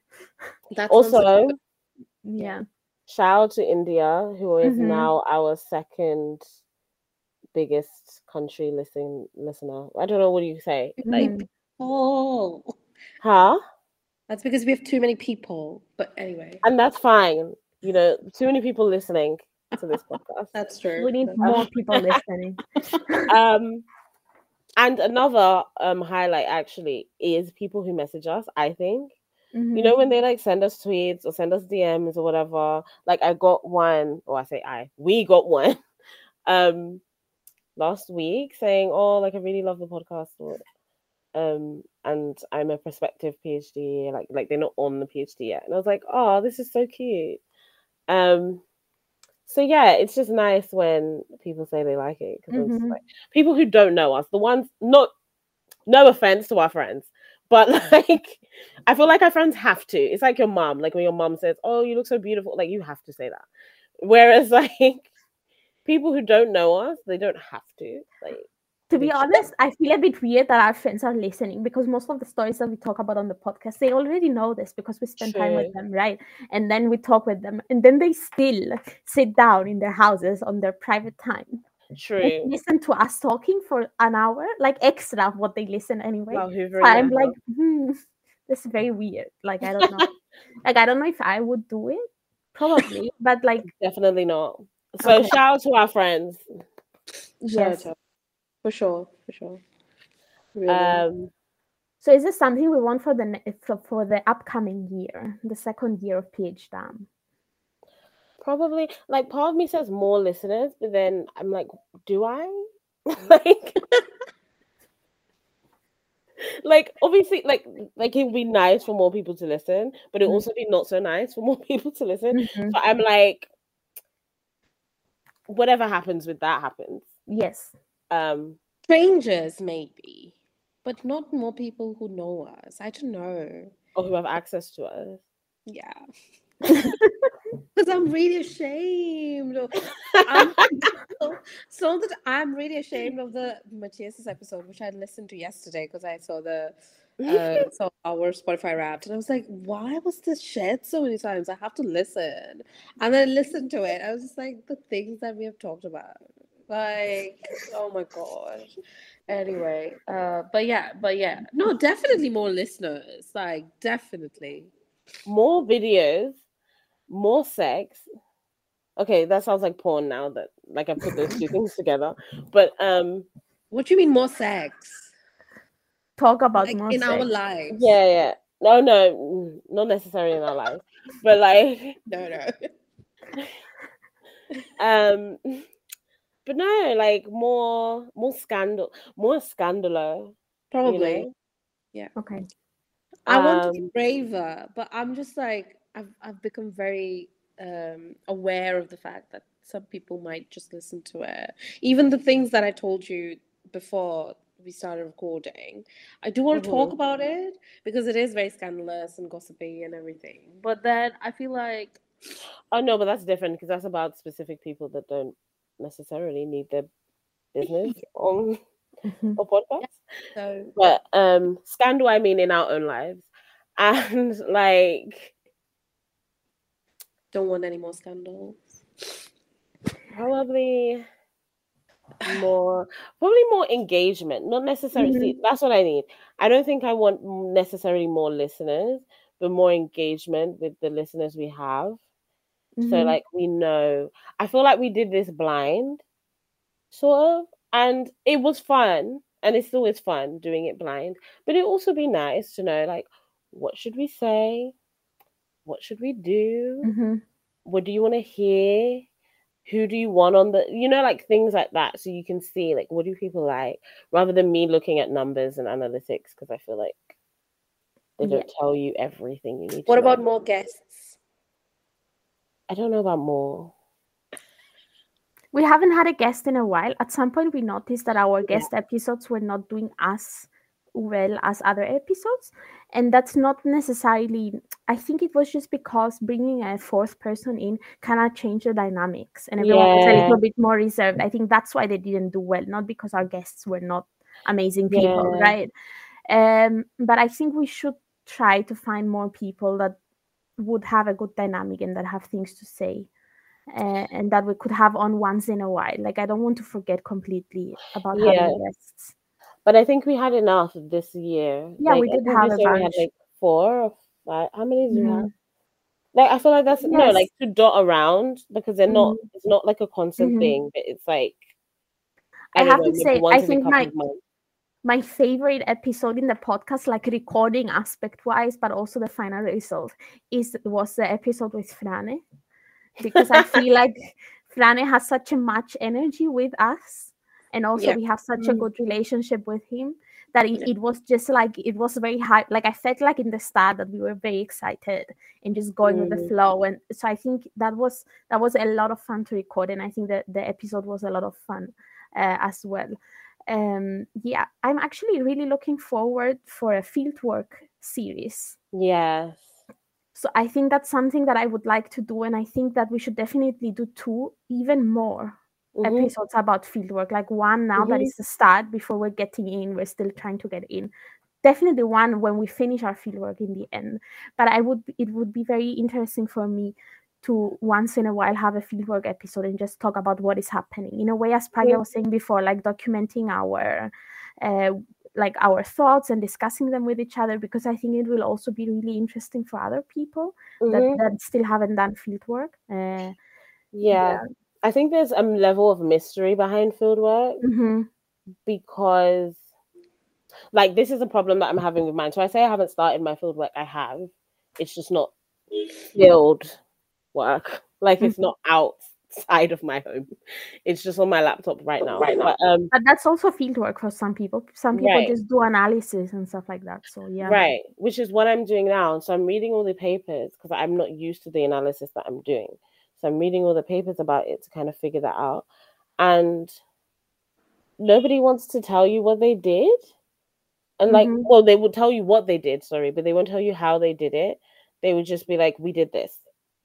That sounds like- Also, yeah shout out to India, who is Mhm. now our second biggest country listen listener. I don't know what do you say. Like, Mhm. oh, huh? That's because we have too many people. But anyway, And that's fine. You know, too many people listening. to this [laughs] podcast. That's true. We need That's- more people [laughs] listening. [laughs] um and another um highlight actually is people who message us i think you Mhm. know when they like send us tweets or send us dms or whatever like i got one or i say i we got one um last week saying oh like i really love the podcast or, um and i'm a prospective phd like like they're not on the phd yet. And i was like oh this is so cute. Um so yeah it's just nice when people say they like it because Mhm. like people who don't know us the ones not no offense to our friends but [laughs] like i feel like our friends have to. It's like your mom like when your mom says oh you look so beautiful like you have to say that. Whereas [laughs] like people who don't know us they don't have to like to be honest, I feel a bit weird that our friends are listening because most of the stories that we talk about on the podcast, they already know this because we spend time with them, right? And then we talk with them, and then they still sit down in their houses on their private time. true Listen to us talking for an hour, like extra of what they listen anyway. Wow, So I'm like, hmm, this is very weird. Like I don't know. [laughs] like I don't know if I would do it. Probably, but like Definitely not. So Okay. shout out to our friends. Shout yes. Out. For sure, for sure. Really. Um, So is this something we want for the for, for the upcoming year, the second year of PhDamn? probably like part of me says more listeners, but then I'm like, do I? [laughs] like, like obviously, like like it would be nice for more people to listen, but it Mhm. also be not so nice for more [laughs] people to listen. Mhm. So I'm like, whatever happens with that happens. Yes. Um, Strangers, maybe, but not more people who know us. I don't know. or who have access to us. Yeah. [laughs] Because I'm really ashamed. Of, I'm, [laughs] so, that I'm really ashamed of the Matthias's episode, which I listened to yesterday because I saw the uh, saw our Spotify Wrapped, and I was like, why was this shared so many times? I have to listen, and then I listened to it. I was just like, the things that we have talked about, like, oh my gosh. Anyway, uh, but yeah, but yeah, no, definitely more listeners, like definitely. more videos, more sex. Okay, that sounds like porn now that like I put those two things together. But um What do you mean more sex? Talk about Like more in our sex. lives? yeah, yeah. No, no, not necessarily in our lives. But like [laughs] No, no. [laughs] um but no, like more more scandal more scandalo. Probably. You know? Okay. I want to be Um, braver, but I'm just like I've I've become very um aware of the fact that some people might just listen to it. Even the things that I told you before we started recording. I do want to talk Mhm. about it because it is very scandalous and gossipy and everything. But then I feel like Oh no, but that's different because that's about specific people that don't necessarily need their business on a podcast. so but um scandal i mean in our own lives [laughs] and like don't want any more scandals. probably more probably more engagement not necessarily Mm-hmm. that's what i need i don't think i want necessarily more listeners but more engagement with the listeners we have so Mhm. like we know i feel like we did this blind sort of and it was fun and it's always fun doing it blind but it also be nice to know like what should we say what should we do Mhm. what do you want to hear who do you want on the you know like things like that so you can see like what do people like rather than me looking at numbers and analytics because i feel like they don't tell you everything you need What to know. about more guests? I don't know about more We haven't had a guest in a while. At some point, we noticed that our Yeah. guest episodes were not doing as well as other episodes. And that's not necessarily, I think it was just because bringing a fourth person in kind of changed the dynamics and everyone was a little bit more reserved. I think that's why they didn't do well, not because our guests were not amazing people, Yeah. right? Um, but I think we should try to find more people that would have a good dynamic and that have things to say uh, and that we could have on once in a while. Like I don't want to forget completely about Yeah. having guests. but i think we had enough this year Yeah, we Like, I did have a we had like four or five how many did we have Mhm. Like I feel like that's no like to dot around because they're not. Mhm. It's not like a constant Mhm. thing, but it's like. I don't have know, to say, I think my months. My favorite episode in the podcast, like recording aspect wise, but also the final result, is was the episode with Frane. Because I feel [laughs] like Frane has such a much energy with us. And also Yeah. we have such a Mm. good relationship with him that it, Yeah. it was just like it was very high. Like I felt like in the start that we were very excited and just going with the Mm. flow. And so I think that was that was a lot of fun to record. And I think that the episode was a lot of fun uh, as well um yeah i'm actually really looking forward for a fieldwork series Yes. so i think that's something that i would like to do and i think that we should definitely do two even more Mhm. episodes about fieldwork like one now that Mhm. is the start before we're getting in we're still trying to get in definitely one when we finish our fieldwork in the end but i would it would be very interesting for me to once in a while have a fieldwork episode and just talk about what is happening in a way as Pragya Mhm. was saying before like documenting our uh, like our thoughts and discussing them with each other because i think it will also be really interesting for other people Mhm. that, that still haven't done fieldwork uh, yeah. I think there's a level of mystery behind fieldwork mhm, because, like, this is a problem that I'm having with mine. So I say I haven't started my fieldwork. I have. It's just not field work. Like, it's not outside of my home. It's just on my laptop right now. Right now. But, um, but that's also field work for some people some people Right. just do analysis and stuff like that so yeah Right, which is what I'm doing now. So I'm reading all the papers because I'm not used to the analysis that I'm doing. So I'm reading all the papers about it to kind of figure that out. And nobody wants to tell you what they did. And like, Mhm. well, they will tell you what they did, sorry, but they won't tell you how they did it. They would just be like, we did this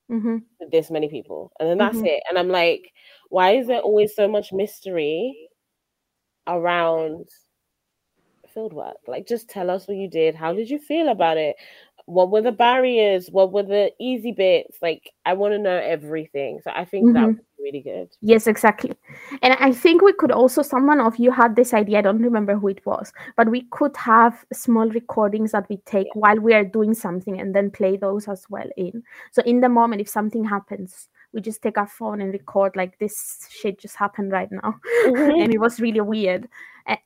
hmm with this many people. And then that's Mhm. it. And I'm like, why is there always so much mystery around field work? Like, just tell us what you did. How did you feel about it? What were the barriers? What were the easy bits? Like, I want to know everything. So I think that Mhm. would be really good. Yes, exactly. And I think we could also, someone of you had this idea, I don't remember who it was, but we could have small recordings that we take while we are doing something and then play those as well in. So in the moment, if something happens, we just take our phone and record like this shit just happened right now. [laughs] Mhm. and it was really weird.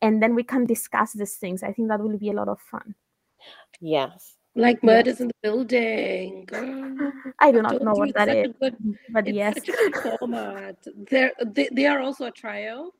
And then we can discuss these things. I think that will be a lot of fun. Yes. Like murders in the building. Girl, I do not know what that is, good but yes. such a good format. They're they, they are also a trio.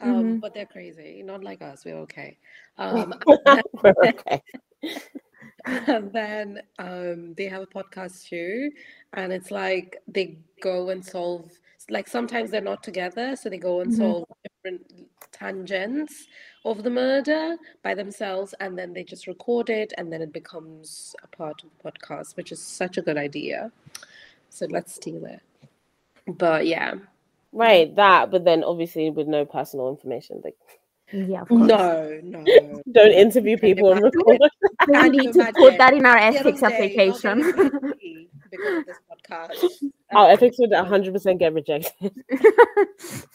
Um, Mhm. but they're crazy. Not like us. We're okay. Um, [laughs] We're okay. [laughs] and then um, they have a podcast too, and it's like they go and solve. Like sometimes they're not together, so they go and Mhm. solve different tangents of the murder by themselves, and then they just record it, and then it becomes a part of the podcast, which is such a good idea. So let's steal it. But yeah, Right, that, but then obviously with no personal information. Like, Yeah, of course. no, no. [laughs] don't interview people and record. We Can you need to put that in our The ethics application. Getting paid because of this podcast. [laughs] Our Um, ethics would 100% get rejected. [laughs]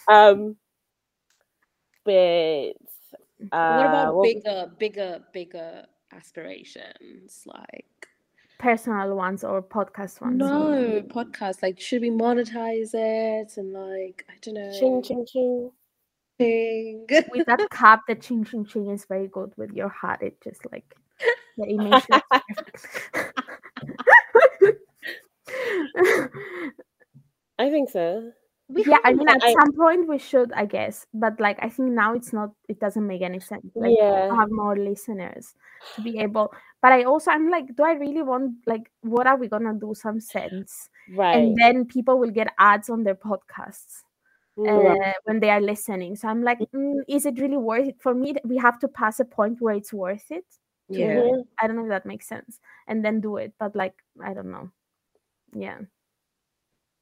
Um, but uh, what about what- bigger, bigger, bigger aspirations? Like, Personal ones or podcast ones. no, podcast. Like, should we monetize it? And like, I don't know. Ching ching ching. Ching. With that [laughs] cap, the ching ching ching is very good with your heart. It just like the image looks perfect. I think so. We yeah, I mean, at I- some point we should, I guess, but like I think now it's not. It doesn't make any sense. Like Yeah. have more listeners to be able. But I also, I'm like, do I really want like what are we gonna do? Some sense, Right. and then people will get ads on their podcasts. Mm, uh, when they are listening. So I'm like, mm, is it really worth it for me? We have to pass a point where it's worth it. Yeah. I don't know if that makes sense, and then do it. But like, I don't know. Yeah.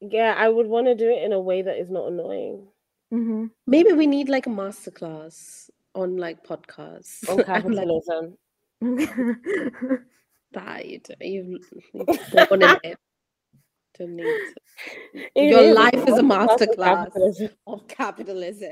Yeah, I would want to do it in a way that is not annoying. hmm Maybe we need like a masterclass on like podcasts. On [laughs] I'm like, capitalism. [laughs] that you do- you've, you've [laughs] born in it. Don't need to. It Your is life is a masterclass of capitalism. of capitalism.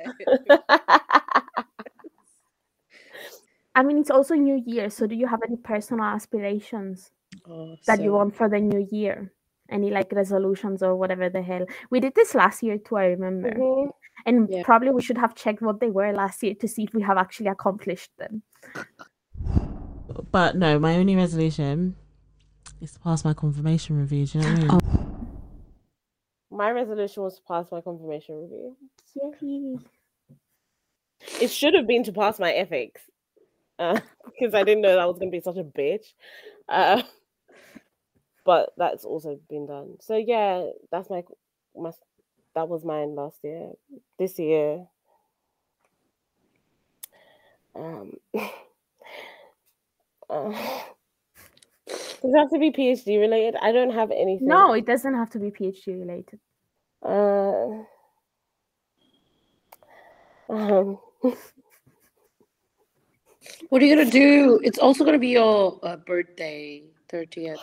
I mean, it's also New Year. So do you have any personal aspirations Oh, that you want for the new year? Any like resolutions or whatever the hell. We did this last year too, I remember. Mhm. And Yeah. probably we should have checked what they were last year to see if we have actually accomplished them. But no, my only resolution is to pass my confirmation review. Do you know what I mean? [gasps] My resolution was to pass my confirmation review. Yay. It should have been to pass my ethics uh, [laughs] because I didn't know that was going to be such a bitch. Uh, but that's also been done. So yeah, that's my my that was mine last year. This year, um, [laughs] uh, [laughs] does it have to be PhD related? I don't have anything. No, it doesn't have to be PhD related. Uh, [laughs] um, What are you gonna do? It's also gonna be your uh, birthday, thirtieth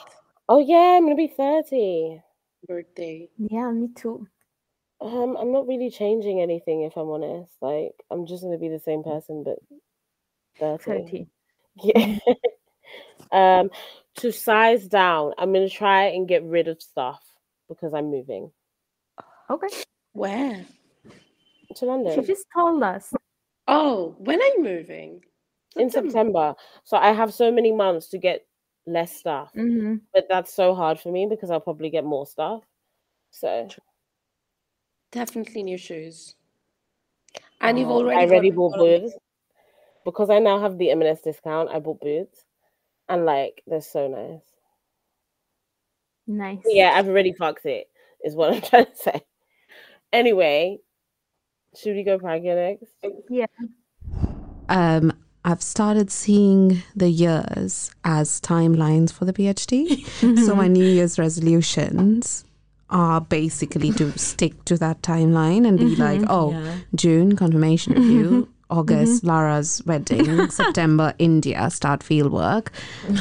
oh yeah, I'm gonna be thirty. birthday. Yeah, me too. Um, I'm not really changing anything if I'm honest. Like, I'm just gonna be the same person, but 30. 30. [laughs] Yeah. um, to size down, I'm gonna try and get rid of stuff because I'm moving Okay. Where? to London. She just told us. Oh, when are you moving? in September. So I have so many months to get less stuff, hmm but that's so hard for me because I'll probably get more stuff. So Definitely new shoes. And you've Oh, already I already bought boots because I now have the M&S discount. I bought boots, and like they're so nice. Nice. Yeah, I've already fucked it. Is what I'm [laughs] trying to say. Anyway, should we go Pragya next? Yeah. Um, I've started seeing the years as timelines for the PhD. [laughs] so my New Year's resolutions are basically to [laughs] stick to that timeline and be like, oh, Yeah. June confirmation review. August, Lara's wedding. [laughs] September, India, start field work.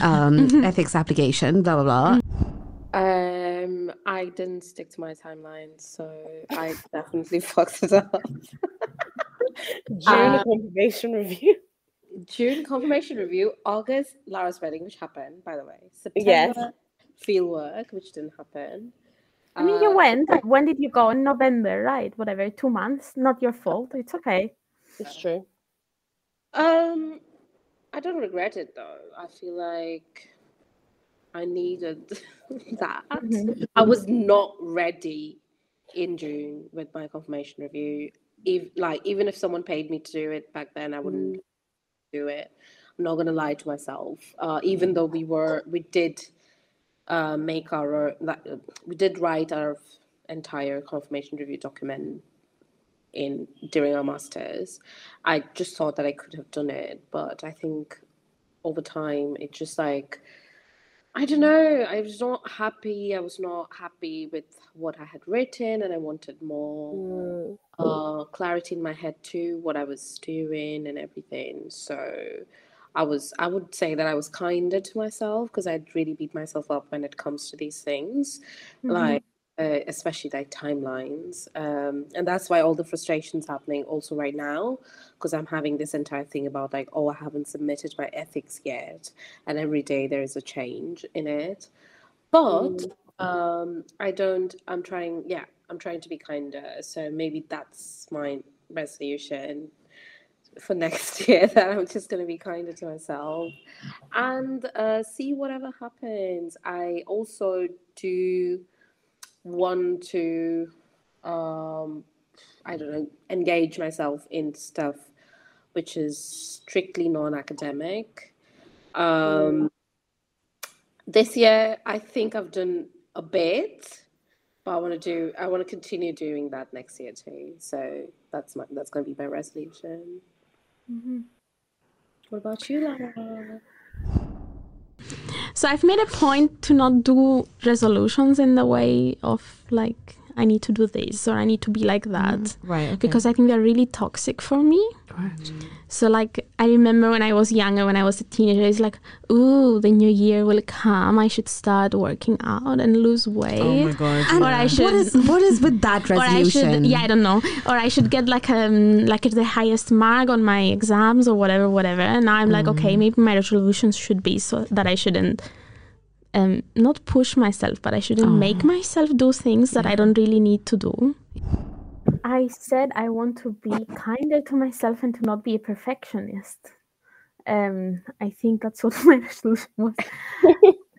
Um, ethics application, blah, blah, blah. Um, I didn't stick to my timeline, so I definitely fucked it up. June Uh, confirmation review. June confirmation review, August Lara's wedding, which happened, by the way. September Yes. field work, which didn't happen. I mean, you Uh, went. When did you go? In November, right? Whatever, two months. Not your fault. It's okay. It's true. Um, I don't regret it though. I feel like I needed [laughs] that. Mhm. I was not ready in June with my confirmation review. If like even if someone paid me to do it back then, I wouldn't do it. I'm not gonna lie to myself. Uh, even though we were, we did uh, make our, we did write our entire confirmation review document in during our masters. I just thought that I could have done it, but I think over time it just like I don't know. I was not happy. I was not happy with what I had written, and I wanted more Mm, uh, clarity in my head too, what I was doing and everything. So I was, I would say that I was kinder to myself because I'd really beat myself up when it comes to these things, Mhm. like uh, especially like timelines. Um, and that's why all the frustrations happening also right now because I'm having this entire thing about like, oh, I haven't submitted my ethics yet, and every day there is a change in it. But um, I don't. I'm trying. Yeah, I'm trying to be kinder. So maybe that's my resolution for [laughs] next year. [laughs] That I'm just going to be kinder to myself and uh, see whatever happens. I also do want to, um, I don't know, engage myself in stuff which is strictly non-academic. Um, this year, I think I've done a bit, but I want to do. I want to continue doing that next year too. So that's my. That's going to be my resolution. Mhm. What about you, Lara? So I've made a point to not do resolutions in the way of like I need to do this or I need to be like that Right. Okay. because I think they're really toxic for me. Right. So like I remember when I was younger, when I was a teenager, it's like, ooh, the new year will come. I should start working out and lose weight. Oh my god. And Or I should- what is what is with that [laughs] or I resolution? should, yeah, I don't know. Or I should get like um like the highest mark on my exams or whatever, whatever. And now I'm like, Mm. okay, maybe my resolutions should be so that I shouldn't um not push myself, but I shouldn't make Oh. myself do things that I don't really need to do. I said I want to be kinder to myself and to not be a perfectionist. Um, I think that's what [laughs] my resolution was.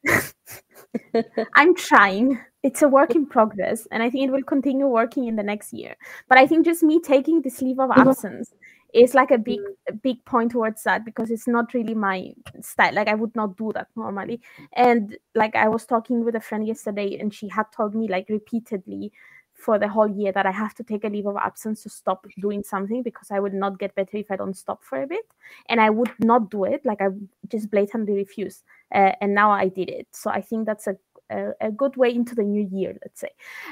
[laughs] I'm trying. It's a work in progress, and I think it will continue working in the next year. But I think just me taking this leave of absence is like a big, a big point towards that because it's not really my style. Like I would not do that normally. And like I was talking with a friend yesterday, and she had told me like repeatedly for the whole year that I have to take a leave of absence to stop doing something because I would not get better if I don't stop for a bit. And I would not do it. Like I just blatantly refuse. Uh, and now I did it. So I think that's a a, a good way into the new year, let's say.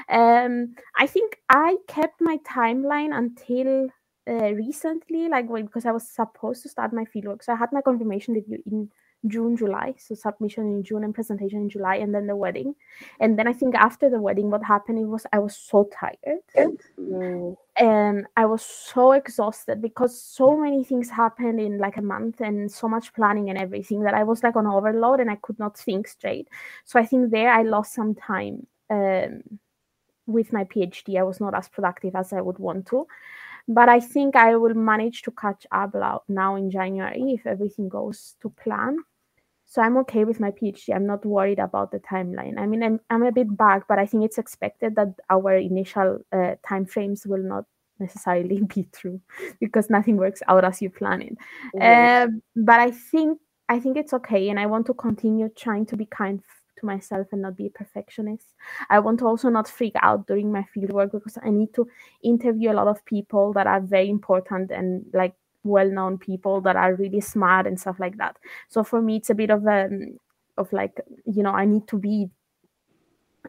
Um, I think I kept my timeline until uh, recently, like when, because I was supposed to start my fieldwork. So I had my confirmation review in June, July. So submission in June and presentation in July, and then the wedding. And then I think after the wedding, what happened it was I was so tired Mm, and I was so exhausted because so many things happened in like a month and so much planning and everything that I was like on overload and I could not think straight. So I think there I lost some time um, with my PhD. I was not as productive as I would want to, but I think I will manage to catch up now in January if everything goes to plan. So I'm okay with my PhD. I'm not worried about the timeline. I mean, I'm, I'm a bit back, but I think it's expected that our initial uh, timeframes will not necessarily [laughs] be true because nothing works out as you plan it. Um, but I think I think it's okay, and I want to continue trying to be kind to myself and not be a perfectionist. I want to also not freak out during my fieldwork because I need to interview a lot of people that are very important and like well-known people that are really smart and stuff like that. So for me, it's a bit of a of like you know I need to be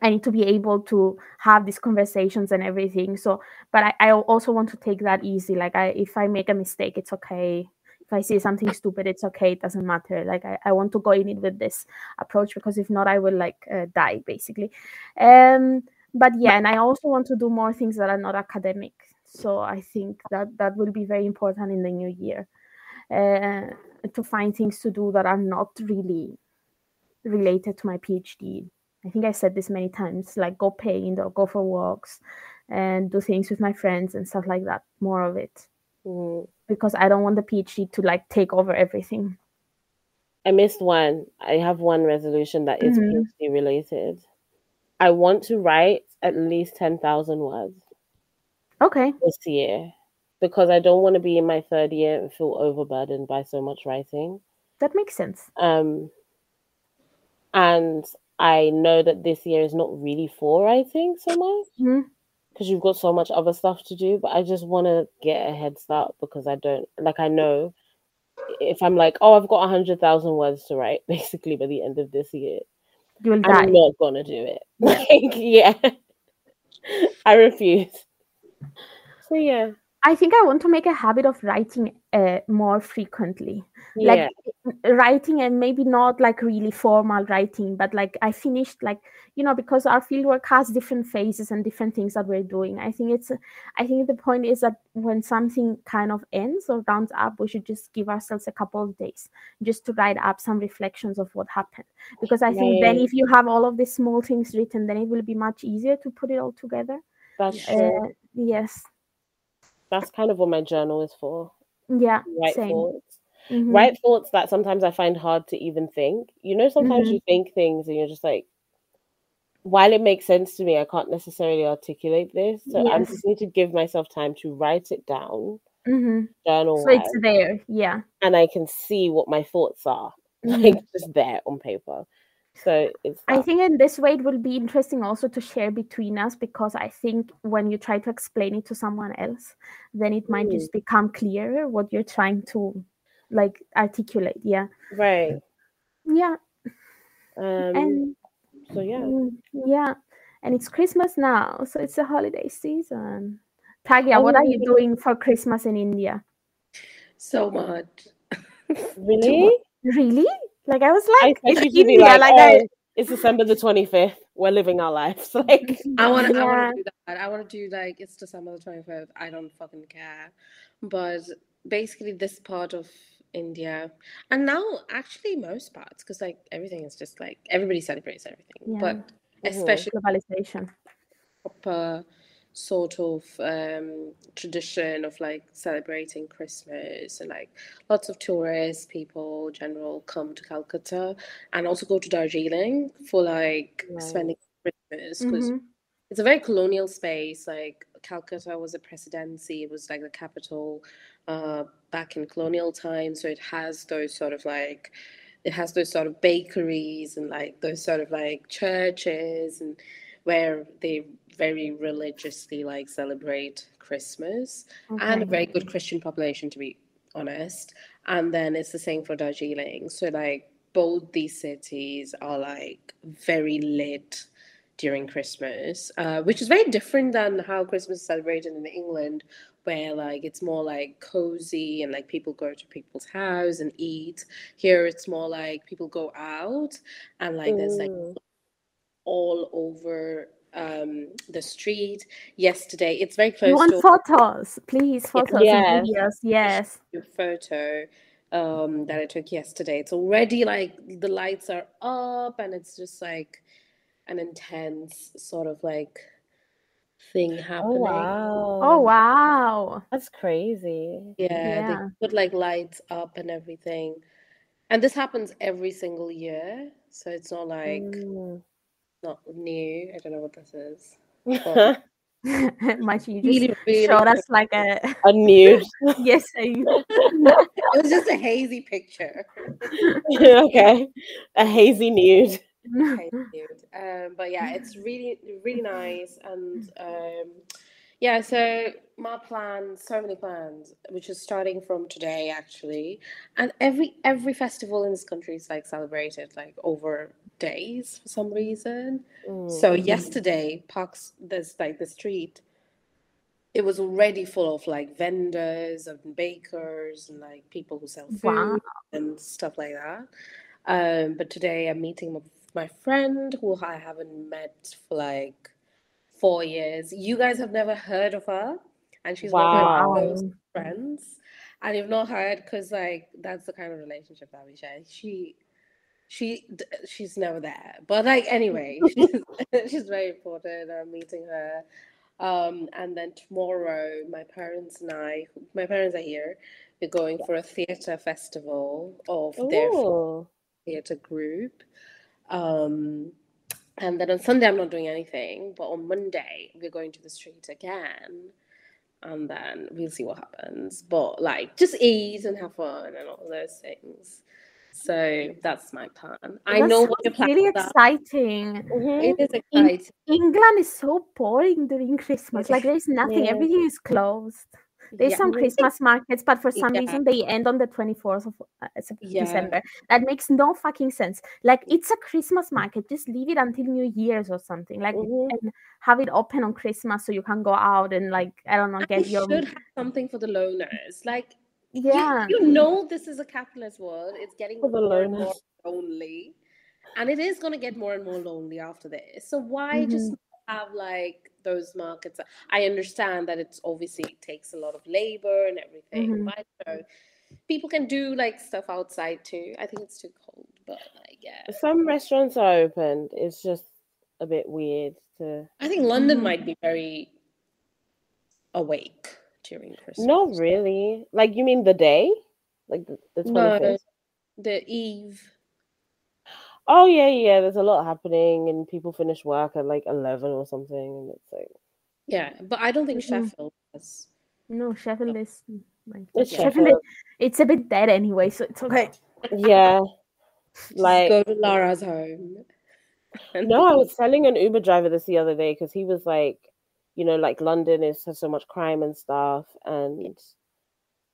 I need to be able to have these conversations and everything. So, but I, I also want to take that easy. Like, I if I make a mistake, it's okay. If I say something stupid, it's okay. It doesn't matter. Like, I, I want to go in it with this approach because if not, I will like uh, die basically. Um, but yeah, and I also want to do more things that are not academic. So I think that that will be very important in the new year uh, to find things to do that are not really related to my PhD. I think I said this many times, like go paint or go for walks and do things with my friends and stuff like that. More of it. Mm. Because I don't want the PhD to like take over everything. I missed one. I have one resolution that is Mhm. PhD related. I want to write at least 10,000 words Okay. this year because I don't want to be in my third year and feel overburdened by so much writing. That makes sense. Um, and I know that this year is not really for writing so much Mhm. Because you've got so much other stuff to do. But I just want to get a head start because I don't like. I know if I'm like, oh, I've got a hundred thousand words to write, [laughs] basically by the end of this year, You will die. I'm not gonna do it. [laughs] Like, yeah, [laughs] I refuse. So yeah, I think I want to make a habit of writing uh, more frequently. yeah, like writing and maybe not like really formal writing but like i finished like you know because our fieldwork has different phases and different things that we're doing. I think it's i think the point is that when something kind of ends or rounds up we should just give ourselves a couple of days just to write up some reflections of what happened. Because i think then if you have all of these small things written then it will be much easier to put it all together. That's true. uh, yes That's kind of what my journal is for. yeah Write same thoughts. Mhm. Write thoughts that sometimes I find hard to even think. You know, sometimes Mhm. you think things and you're just like, while it makes sense to me, I can't necessarily articulate this. So I just need to give myself time to write it down, Mhm. journal so it's there yeah and I can see what my thoughts are, Mhm. like just there on paper. So it's I think in this way it will be interesting also to share between us because I think when you try to explain it to someone else, then it might Mm. just become clearer what you're trying to like articulate. Yeah. right. Yeah. Um. And so yeah. mm, yeah. And it's Christmas now, so it's the holiday season. Pragya, what are you Oh. doing for Christmas in India? So much. [laughs] Really? Really? Like I was I like, expect it's you India, like, like oh, I, it's December the twenty fifth. We're living our lives. [laughs] Like, I want to. I Yeah. want to do that. I want to do like it's December the twenty fifth. I don't fucking care. But basically, this part of India, and now actually most parts because like everything is just like everybody celebrates everything, Yeah. but Mhm. especially Globalization. proper sort of um, tradition of like celebrating Christmas and like lots of tourists, people, general come to Calcutta and also go to Darjeeling for like Right. spending Christmas because Mhm. it's a very colonial space. Like Calcutta was a presidency, it was like the capital uh, back in colonial times, so it has those sort of like it has those sort of bakeries and like those sort of like churches and where they very religiously like celebrate Christmas and a very good Christian population to be honest. And then it's the same for Darjeeling. So like both these cities are like very lit during Christmas, uh, which is very different than how Christmas is celebrated in England, where like it's more like cozy and like people go to people's house and eat. Here it's more like people go out and like there's like Mm. All over um the street. Yesterday, it's very close. You want to photos, please? Photos Yes. and videos. Yes. a photo um that I took yesterday. It's already like the lights are up and it's just like an intense sort of like thing happening. Oh happening. wow. Oh wow. That's crazy. Yeah, they put like lights up and everything. And this happens every single year. So it's not like Mm. Not new. I don't know what this is. But [laughs] Much you just really, really showed us like a a nude. [laughs] yes. a- [laughs] it was just a hazy picture. okay. A hazy nude. Okay. Um, but yeah, it's really, really nice. And um, yeah, so my plans, so many plans, which is starting from today actually. And every every festival in this country is like celebrated like over days for some reason. Mm. So yesterday, Parks, there's like the street, it was already full of like vendors and bakers and like people who sell food Wow. and stuff like that. Um, but today I'm meeting with my friend who I haven't met for like four years. You guys have never heard of her, and she's one of my Wow. close friends. And you've not heard because like that's the kind of relationship that we share. She she she's never there but like anyway [laughs] she's, [laughs] she's very important i'm meeting her um and then tomorrow my parents and i my parents are here we're going for a theater festival of their theater group um and then on sunday i'm not doing anything but on monday we're going to the street again and then we'll see what happens but like just ease and have fun and all those things so that's my plan. I know what your sounds plans really are. exciting. Mhm. It is exciting. England is so boring during Christmas. Like there's nothing. Yeah. Everything is closed. There's Yeah. some Christmas markets, but for some Yeah. reason they end on the 24th of uh, Sep- Yeah. December. That makes no fucking sense. Like it's a Christmas market. Just leave it until New Year's or something. Like Mhm. and have it open on Christmas so you can go out and like I don't know I get your should have something for the loners. Like you- yeah. you, know this is a capitalist world. It's getting For the more and more lonely. And it is gonna get more and more lonely after this. So why just Mm-hmm. have like those markets? I understand that it's obviously it takes a lot of labor and everything, Mhm. but so people can do like stuff outside too. I think it's too cold, but like yeah. Some restaurants are opened. It's just a bit weird to. I think London Mhm. might be very awake during Christmas. Not really. Like you mean the day, like the, the No, the eve. Oh yeah, yeah. There's a lot happening, and people finish work at like eleven or something, and it's like Yeah, but I don't think Mhm. Sheffield has. No, Sheffield is like it's Yeah. Sheffield. Sheffield. It's a bit dead anyway, so it's okay. Yeah, Just like go to Lara's home. no, I was telling an Uber driver this the other day because he was like, you know, like London is has so much crime and stuff, and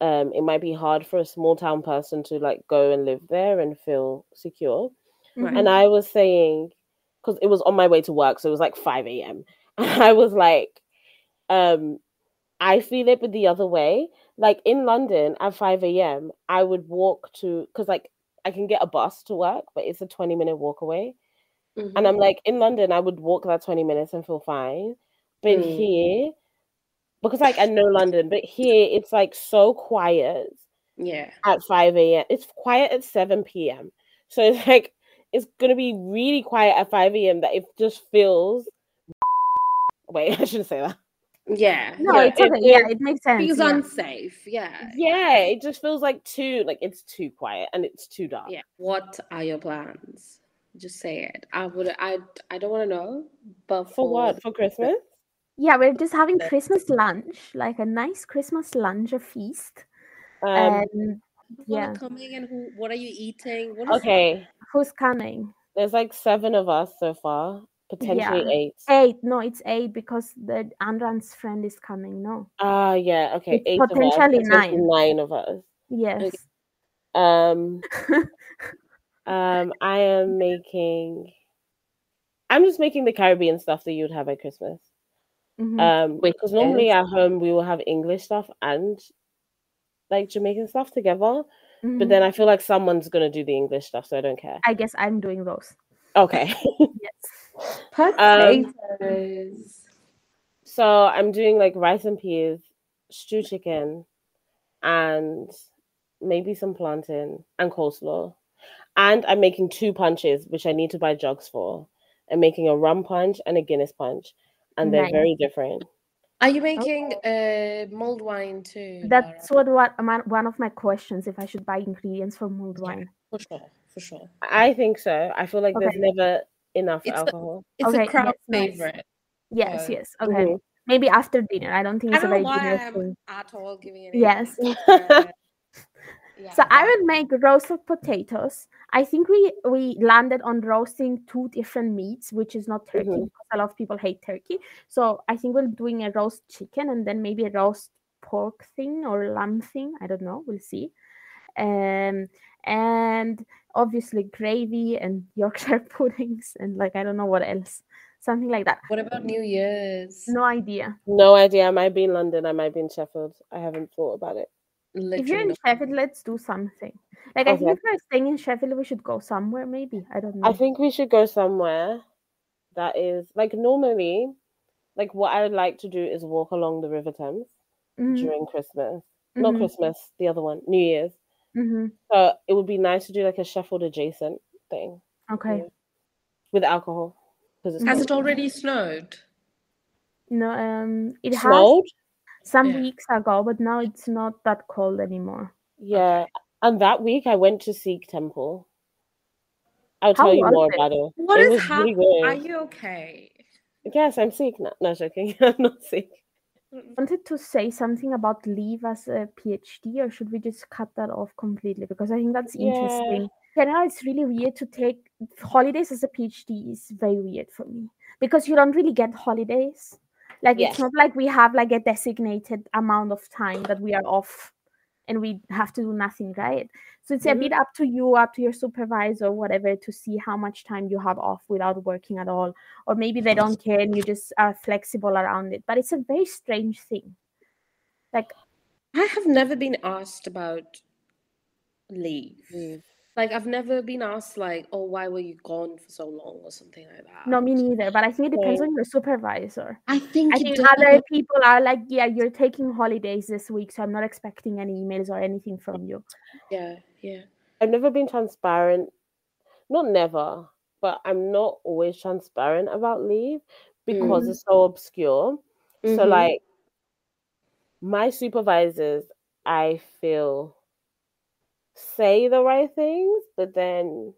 um, it might be hard for a small town person to like go and live there and feel secure. Right. And I was saying, because it was on my way to work, so it was like 5 a.m. [laughs] And I was like, um, I feel it, but the other way. Like in London at 5 a.m., I would walk to, because like I can get a bus to work, but it's a 20 minute walk away. Mhm. And I'm like, in London, I would walk that 20 minutes and feel fine. But Mm. here, because like I know London, but here it's like so quiet Yeah. at 5 a.m. It's quiet at 7 p.m. So it's [laughs] like it's gonna be really quiet at 5 a.m. that it just feels [laughs] wait, [laughs] I shouldn't say that. Yeah. No, Yeah, it's it- yeah, it it makes sense. It feels yeah. unsafe. Yeah. Yeah, it just feels like too like it's too quiet and it's too dark. Yeah. What are your plans? Just say it. I would. I. I don't want to know. But For what? For Christmas? Yeah, we're just having Christmas lunch, like a nice Christmas lunch, a feast. Um and yeah, are coming and who? What are you eating? What is okay. who's coming? There's like seven of us so far, potentially eight. Eight. No, it's eight because the Andran's friend is coming. No. Ah, yeah, okay. It's eight of us, potentially potentially nine. nine of us. Yes. Um, [laughs] um, I am making. I'm just making the Caribbean stuff that you'd have at Christmas. Mhm. Um, because normally is? at home we will have English stuff and like Jamaican stuff together. But Mhm. then I feel like someone's gonna do the English stuff, so I don't care. I guess I'm doing those. Okay. [laughs] Yes. Um, so I'm doing like rice and peas, stew chicken, and maybe some plantain and coleslaw. And I'm making two punches, which I need to buy jugs for. I'm making a rum punch and a Guinness punch, and they're Nice. very different. Are you making uh mulled wine too? That's Laura? what, what one of my questions if I should buy ingredients for mulled Yeah. wine. for sure. For sure. I think so. I feel like Okay. there's never enough It's the- alcohol. It's Okay, a crowd yes, favorite. Yes, So- yes. Okay. Mhm. Maybe after dinner. I don't think I it's a don't know very why dinner I'm thing. at all giving any. Yes. Uh, yeah, So I but- will make roasted potatoes. I think we we landed on roasting two different meats, which is not turkey Mhm. because a lot of people hate turkey. So I think we're doing a roast chicken and then maybe a roast pork thing or lamb thing. I don't know. We'll see. Um, and obviously gravy and [laughs] Yorkshire puddings and like I don't know what else, something like that. What about New Year's? No idea. No idea. I might be in London. I might be in Sheffield. I haven't thought about it. If you're in no- Sheffield, let's do something. Like I think if we're staying in Sheffield, we should go somewhere. Maybe I don't know. I think we should go somewhere that is like normally, like what I would like to do is walk along the River Thames Mhm, during Christmas. Not mhm, Christmas, the other one, New Year's. mhm. So it would be nice to do like a Sheffield adjacent thing Okay. Yeah. with alcohol. Because Has cold. it already snowed? No, um, it has snowed. Some Yeah. weeks ago, but now it's not that cold anymore. Yeah. And that week I went to Sikh temple. I'll How tell you more it? about it. What it is was happening? really Are you okay? Yes, I'm Sikh. No, no joking. [laughs] I'm not Sikh. Mm. Wanted to say something about leave as a PhD, or should we just cut that off completely? Because I think that's Yeah. interesting. Yeah, now it's really weird to take holidays as a PhD is very weird for me because you don't really get holidays. Like Yes. it's not like we have like a designated amount of time that we are off and we have to do nothing, right? So it's a mm-hmm. bit up to you, up to your supervisor, whatever, to see how much time you have off without working at all. Or maybe they don't care and you just are flexible around it. But it's a very strange thing. Like I have never been asked about leave. Leave. Like I've never been asked like, oh, why were you gone for so long or something like that. no, me neither. But I think it depends Same. on your supervisor. I think I think does- other people are like, yeah, you're taking holidays this week, so I'm not expecting any emails or anything from you. Yeah, yeah. I've never been transparent. Not never, but I'm not always transparent about leave because Mm. it's so obscure. So Mhm. like my supervisors, I feel say the right things, but then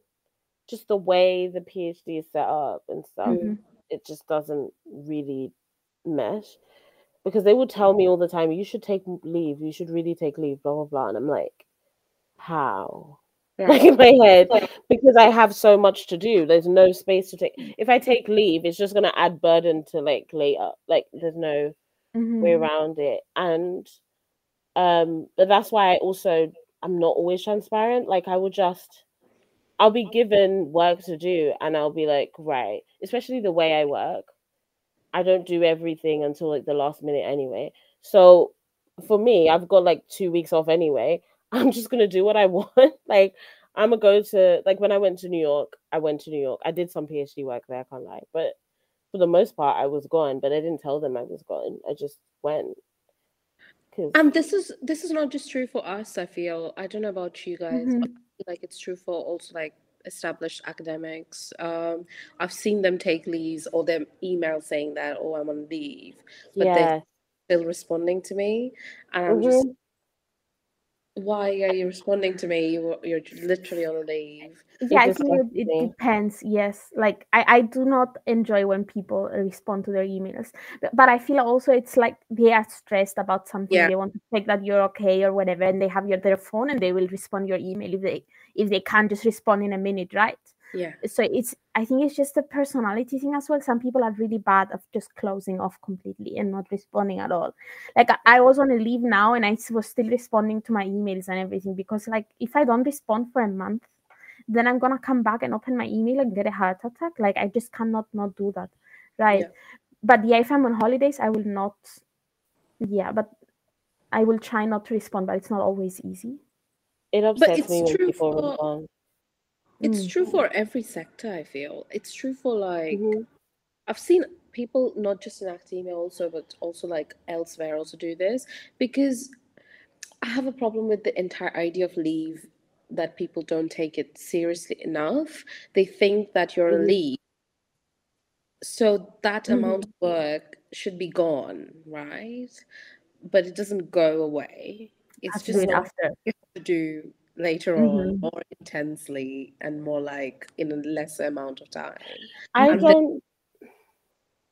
just the way the PhD is set up and stuff, Mhm. it just doesn't really mesh. Because they would tell me all the time, you should take leave, you should really take leave, blah blah blah. And I'm like, how? [laughs] Like in my head, because I have so much to do. There's no space to take. If I take leave, it's just gonna add burden to like later. Like there's no Mhm. way around it and um but that's why i also i'm not always transparent. Like i will just i'll be given work to do and i'll be like right. Especially the way i work. I don't do everything until like the last minute anyway. So for me i've got like two weeks off anyway. [laughs] I'm just gonna do what i [laughs] want. Like i'm gonna go to like when i went to new york i went to new york. I did some phd work there i can't lie. But for the most part, I was gone, but I didn't tell them I was gone. I just went 'cause- And this is this is not just true for us, I feel. I don't know about you guys. Mhm. but I feel like it's true for also like established academics. Um, I've seen them take leaves or them email saying that, oh, I'm on leave, but they're still responding to me. And I'm just, Mhm. Why are you responding to me? You, you're literally on leave. yeah i think it, it depends yes like I, I do not enjoy when people respond to their emails but, but i feel also it's like they are stressed about something Yeah. they want to check that you're okay or whatever and they have your their phone and they will respond your email if they if they can't just respond in a minute right Yeah. so it's i think it's just a personality thing as well some people are really bad of just closing off completely and not responding at all like I- i was on a leave now and i was still responding to my emails and everything because like if i don't respond for a month then i'm gonna come back and open my email and get a heart attack like i just cannot not do that right Yeah. but yeah if i'm on holidays i will not yeah but i will try not to respond but it's not always easy It upsets it's me when true people for- respond. It's Mm. true for every sector, I feel. It's true for like Mhm. I've seen people not just in academia also, but also like elsewhere also do this because I have a problem with the entire idea of leave that people don't take it seriously enough. They think that you're on Mhm. leave, so that Mhm. amount of work should be gone, right? But it doesn't go away. It's just after you have to do later Mhm. on, more intensely and more like in a lesser amount of time. I And don't.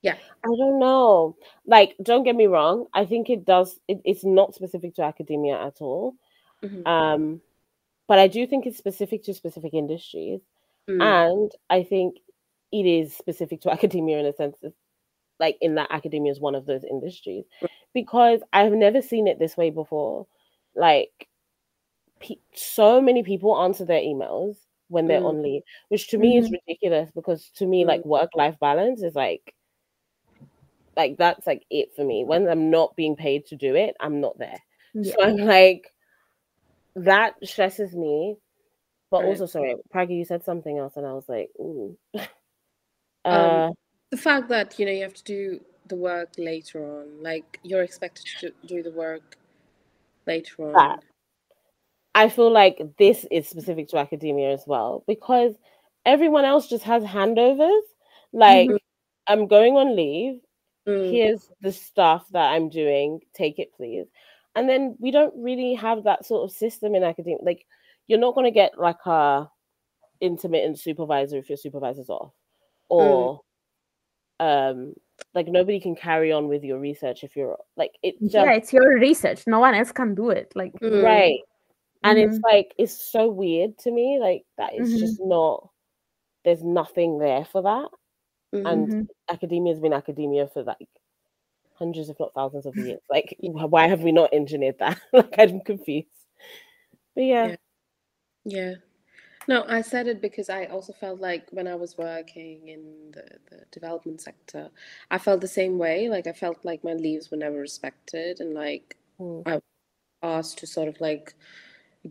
Yeah. I don't know. Like, don't get me wrong. I think it does. It, it's not specific to academia at all. Mhm. Um, but I do think it's specific to specific industries, Mm. and I think it is specific to [laughs] academia in a sense, like in that academia is one of those industries, because I've never seen it this way before. Like, pe- so many people answer their emails when they're Mm. on leave, which to me is ridiculous because to me, Mm. like work life balance is like, like that's like it for me. When I'm not being paid to do it, I'm not there. yeah So [laughs] I'm like, that stresses me. But Right. also, sorry, Praggy, you said something else, and I was like, ooh. [laughs] Um, uh, the fact that you know you have to do the work later on, like you're expected to do the work later on. That. I feel like this is specific to academia as well because everyone else just has handovers. Like, Mhm. I'm going on leave. Mm, Here's the stuff that I'm doing. Take it, please. And then we don't really have that sort of system in academia. Like, you're not going to get like a intermittent supervisor if your supervisor's off, or um, like nobody can carry on with your research if you're like it. Just, yeah it's your research no one else can do it like mm, right and it's Mhm. like it's so weird to me like that it's Mhm. just not there's nothing there for that mhm. and academia has been academia for like hundreds if not thousands of years [laughs] like why have we not engineered that [laughs] like i'm confused but yeah, Yeah. Yeah. No, I said it because I also felt like when I was working in the, the development sector, I felt the same way. Like I felt like my leaves were never respected and like Mm. asked to sort of like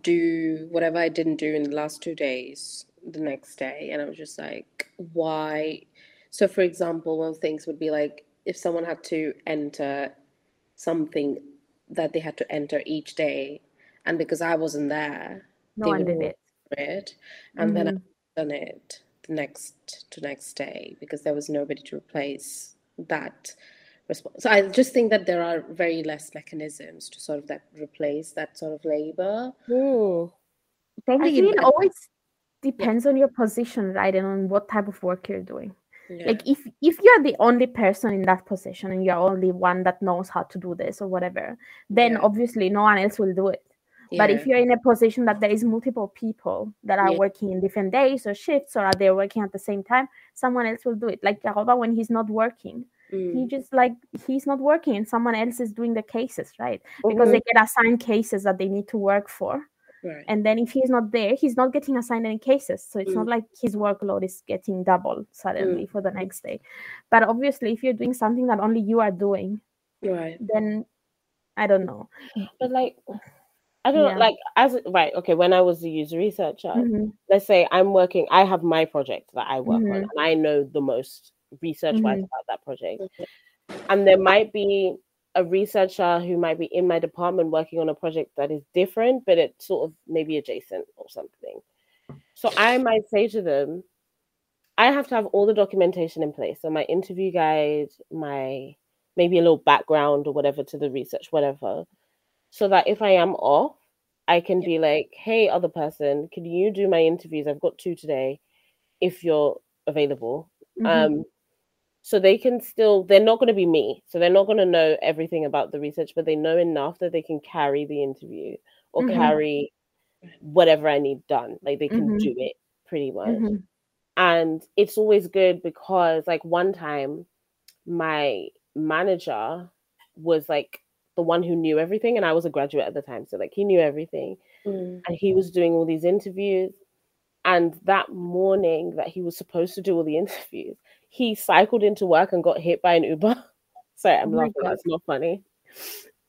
do whatever I didn't do in the last two days the next day. And I was just like, why? So, for example, one of the things would be like if someone had to enter something that they had to enter each day, and because I wasn't there, no they would did it it, and then Mhm. I've done it the next to next day because there was nobody to replace that response. So I just think that there are very less mechanisms to sort of that replace that sort of labor. Mm. Probably I think in- it always depends on your position, right, and on what type of work you're doing. yeah. Like if if you're the only person in that position and you're only one that knows how to do this or whatever, then Yeah. obviously no one else will do it. But if you're in a position that there is multiple people that are Yeah. working in different days or shifts or are they working at the same time, someone else will do it. Like Yaroba, when he's not working, he Mm, just like he's not working and someone else is doing the cases, right? Because Mhm. they get assigned cases that they need to work for right. and then if he's not there he's not getting assigned any cases so it's Mm. not like his workload is getting double suddenly for the next day but obviously if you're doing something that only you are doing Right. then i don't know but like i don't Yeah. know like as right okay when i was a user researcher Mhm, let's say i'm working i have my project that i work on Mhm. and i know the most research wise Mhm. about that project Mhm. and there might be a researcher who might be in my department working on a project that is different, but it's sort of maybe adjacent or something. So I might say to them, I have to have all the documentation in place. So my interview guide, my maybe a little background or whatever to the research, whatever. So that if I am off, I can be like, hey, other person, can you do my interviews? I've got two today if you're available. Mhm. Um, so they can still, they're not going to be me. So they're not going to know everything about the research, but they know enough that they can carry the interview or Mhm. carry whatever I need done. Like they can Mhm. do it pretty much. Mhm. And it's always good because, like, one time my manager was like the one who knew everything, and I was a graduate at the time. So, like, he knew everything Mm. and he was doing all these interviews. And that morning that he was supposed to do all the [laughs] interviews, he cycled into work and got hit by an Uber. [laughs] Sorry, I'm Oh laughing. It's not funny.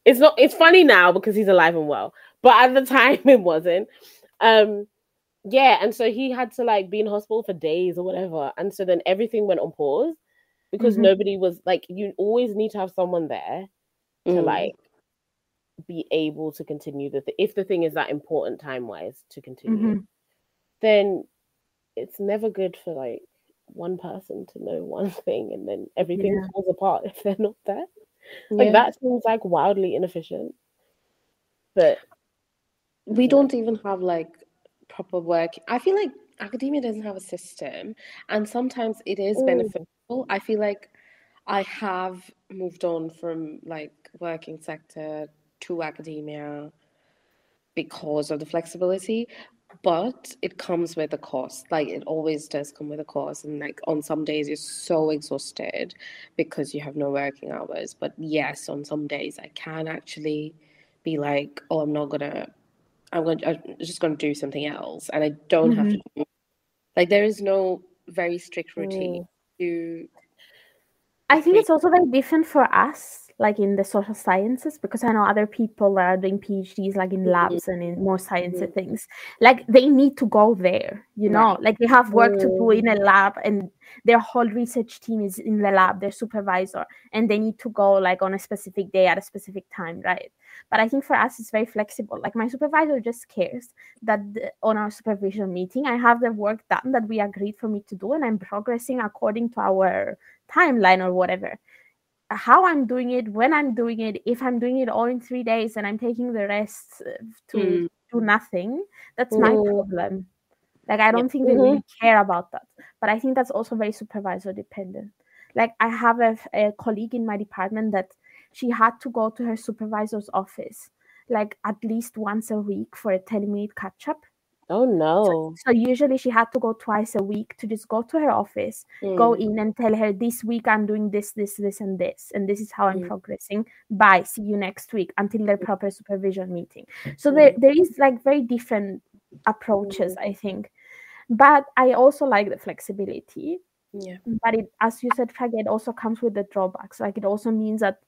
It's not. It's funny now because he's alive and well, but at the [laughs] time it wasn't. Um, yeah, and so he had to like be in hospital for days or whatever, and so then everything went on pause because Mhm. nobody was like. You always need to have someone there to Mm. like be able to continue the th- if the thing is that important time wise to continue Mhm. then it's never good for like one person to know one [laughs] thing and then everything Yeah. falls apart [laughs] if they're not there like Yeah. that seems like wildly inefficient but we Yeah. don't even have like proper work. I feel like academia doesn't have a system, and sometimes it is Mm. beneficial. I feel like I have moved on from like working sector to academia because of the flexibility, but it comes with a cost. Like it always does come with a cost, and like on some days you're so exhausted because you have no working hours. But yes, on some days I can actually be like, oh, I'm not gonna I'm gonna I'm just to do something else, and I don't have to. Mm-hmm. Do, like there is no very strict mm. routine to. I think it's also very different for us, like in the social sciences, because I know other people that are doing PhDs, like in Mhm. labs and in more sciencey things. Like they need to go there, you know, like they have work to do in a Mm. lab, and their whole research team is in the lab, their supervisor, and they need to go like on a specific day at a specific time, right? But I think for us, it's very flexible. Like my supervisor just cares that the, on our supervision meeting, I have the work done that we agreed for me to do, and I'm progressing according to our timeline or whatever. How I'm doing it, when I'm doing it, if I'm doing it all in three days and I'm taking the rest uh, to Mm. do nothing, that's my Mm. problem. Like I don't think they Mhm. really care about that. But I think that's also very supervisor dependent. Like I have a, a colleague in my department that she had to go to her supervisor's office like at least once a week for a 10 minute catch up. Oh no So usually she had to go twice a week to just go to her office, go Mm. in and tell her this week I'm doing this, this, this, and this, and this is how I'm Mm. progressing. Bye. See you next week until their proper supervision meeting. So there, there is like very different approaches, I think. But I also like the flexibility. Yeah. But it, as you said, Frag, it also comes with the drawbacks. Like it also means that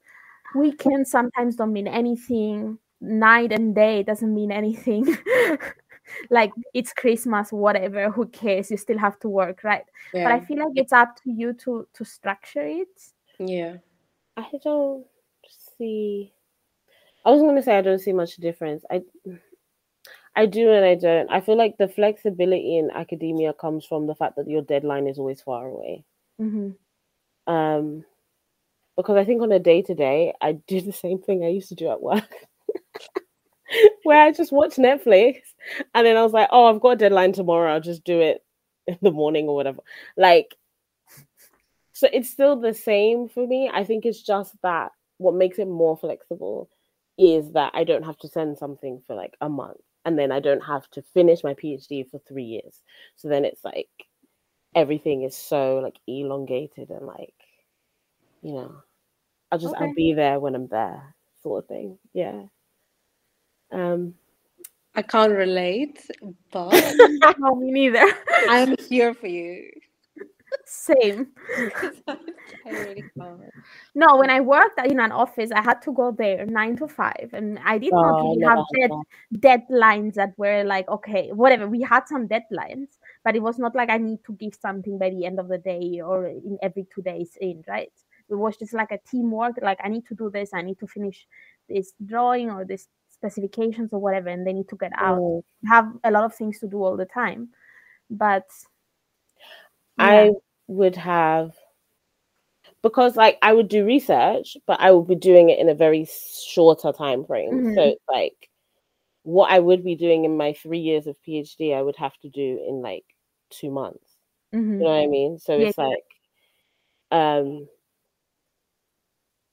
weekends sometimes don't mean anything. Night and day doesn't mean anything. [laughs] [laughs] like it's Christmas, whatever. Who cares? You still have to work, right? But I feel like it's up to you to to structure it. Yeah. i don't see i was going to say i don't see much difference i i do and i don't i feel like the flexibility in academia comes from the fact that your deadline is always far away hmm um because I think on a day to day I do the same thing I used to do at work. Where I just watch Netflix and then I was like, oh, I've got a deadline tomorrow, I'll just do it in the morning or whatever. Like so it's still the same for me. I think it's just that what makes it more flexible is that I don't have to send something for like a month and then I don't have to finish my PhD for 3 years. So then it's like everything is so like elongated and like you know i'll just Okay. i'll be there when i'm there sort of thing yeah um I can't relate, but [laughs] no, me neither. I'm here for you. Same. [laughs] I really can't. No, when I worked in an office, I had to go there nine to five, and I did not Oh, I really never have had dead, deadlines that were like, okay, whatever. We had some deadlines, but it was not like I need to give something by the end of the day or in every two days in, right? it was just like a teamwork like i need to do this i need to finish this drawing or this specifications or whatever and they need to get out Mm. have a lot of things to do all the time but I would have because like I would do research, but I would be doing it in a very shorter time frame. So Mhm. it's like what I would be doing in my three years of PhD, I would have to do in like two months. Mhm. You know what I mean? So Yeah, it's like um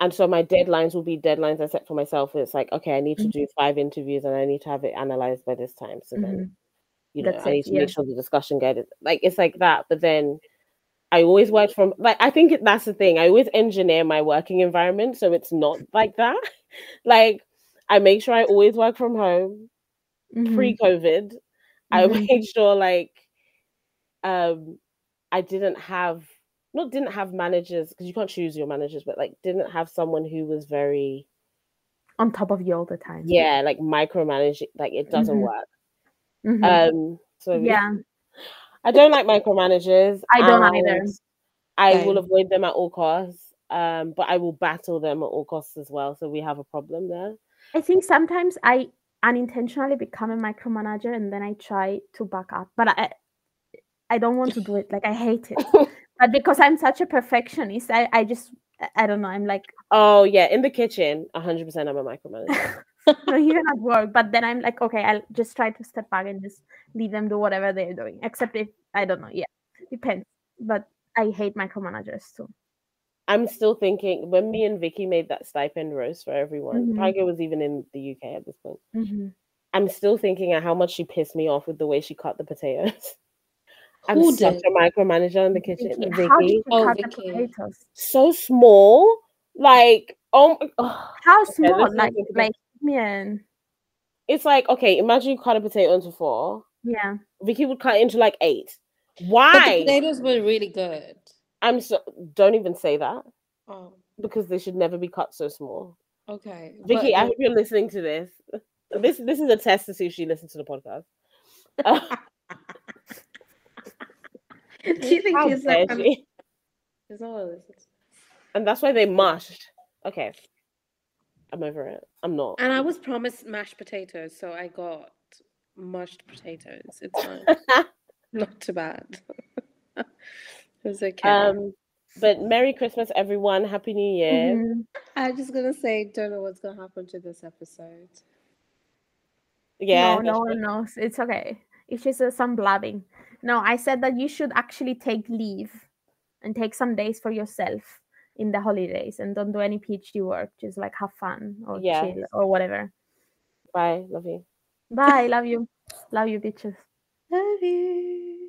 and so my deadlines will be deadlines I set for myself. It's like, okay, I need to Mhm. do five interviews and I need to have it analyzed by this time. So then Mhm. you know, That's I it, need to yeah. make sure the discussion guided like it's like that. But then I always work from like I think that's the thing. I always engineer my working environment so it's not like that. [laughs] like I make sure I always work from home Mhm. pre-COVID. I Mhm. made [laughs] sure like um I didn't have not didn't have managers because you can't choose your managers, but like didn't have someone who was very on top of you all the time yeah like micromanaging. Like it doesn't Mhm. work. Mhm. Um, so yeah I don't like micromanagers. I don't either. I will avoid them at all costs. Um, but I will battle them at all costs as well. So we have a problem there. I think sometimes I unintentionally become a micromanager and then I try to back up, but I I don't want to do it. Like I hate it. [laughs] but because I'm such a perfectionist, I, I just I- don't know. I'm like Oh yeah, in the kitchen, hundred percent. I'm a micromanager. [laughs] no, even at work. But then I'm like, okay, I'll just try to step back and just leave them do whatever they're doing. Except if I don't know. Yeah, depends. But I hate micromanagers too. I'm still thinking when me and Vicky made that stipend roast for everyone. Mhm. Tiger was even in the UK at this point. Mhm. I'm still thinking at how much she pissed me off with the way she cut the potatoes. [laughs] I'm Who such did? a micromanager in the kitchen. Vicky, Vicky, How did you Oh, cut Vicky. the potatoes? so small. Like oh, my, oh How let's small? not like think like yeah, it's like okay. Imagine you cut a potato into four. yeah. Vicky would cut it into like eight. But the Why? potatoes were really good. I'm so don't even say that Oh, because they should never be cut so small. okay. Vicky, But I hope you're listening to this. This this is a test to see if she listens to the podcast. [laughs] [laughs] Do you think how she's like an- she? Not gonna listen. And that's why they mushed. Okay, I'm over it. I'm not. And I was promised mashed potatoes, so I got mashed potatoes. It's fine. [laughs] not too bad. [laughs] it was okay. um, but Merry Christmas, everyone. Happy New Year. Mhm. I'm just gonna say, don't know what's gonna happen to this episode. Yeah, no, no one knows. It's okay. It's just uh, some blabbing. No, I said that you should actually take leave and take some days for yourself in the holidays and don't do any PhD work. Just like have fun or Yes. chill or whatever. Bye. Love you. Bye. love you. Love you, bitches. Love you.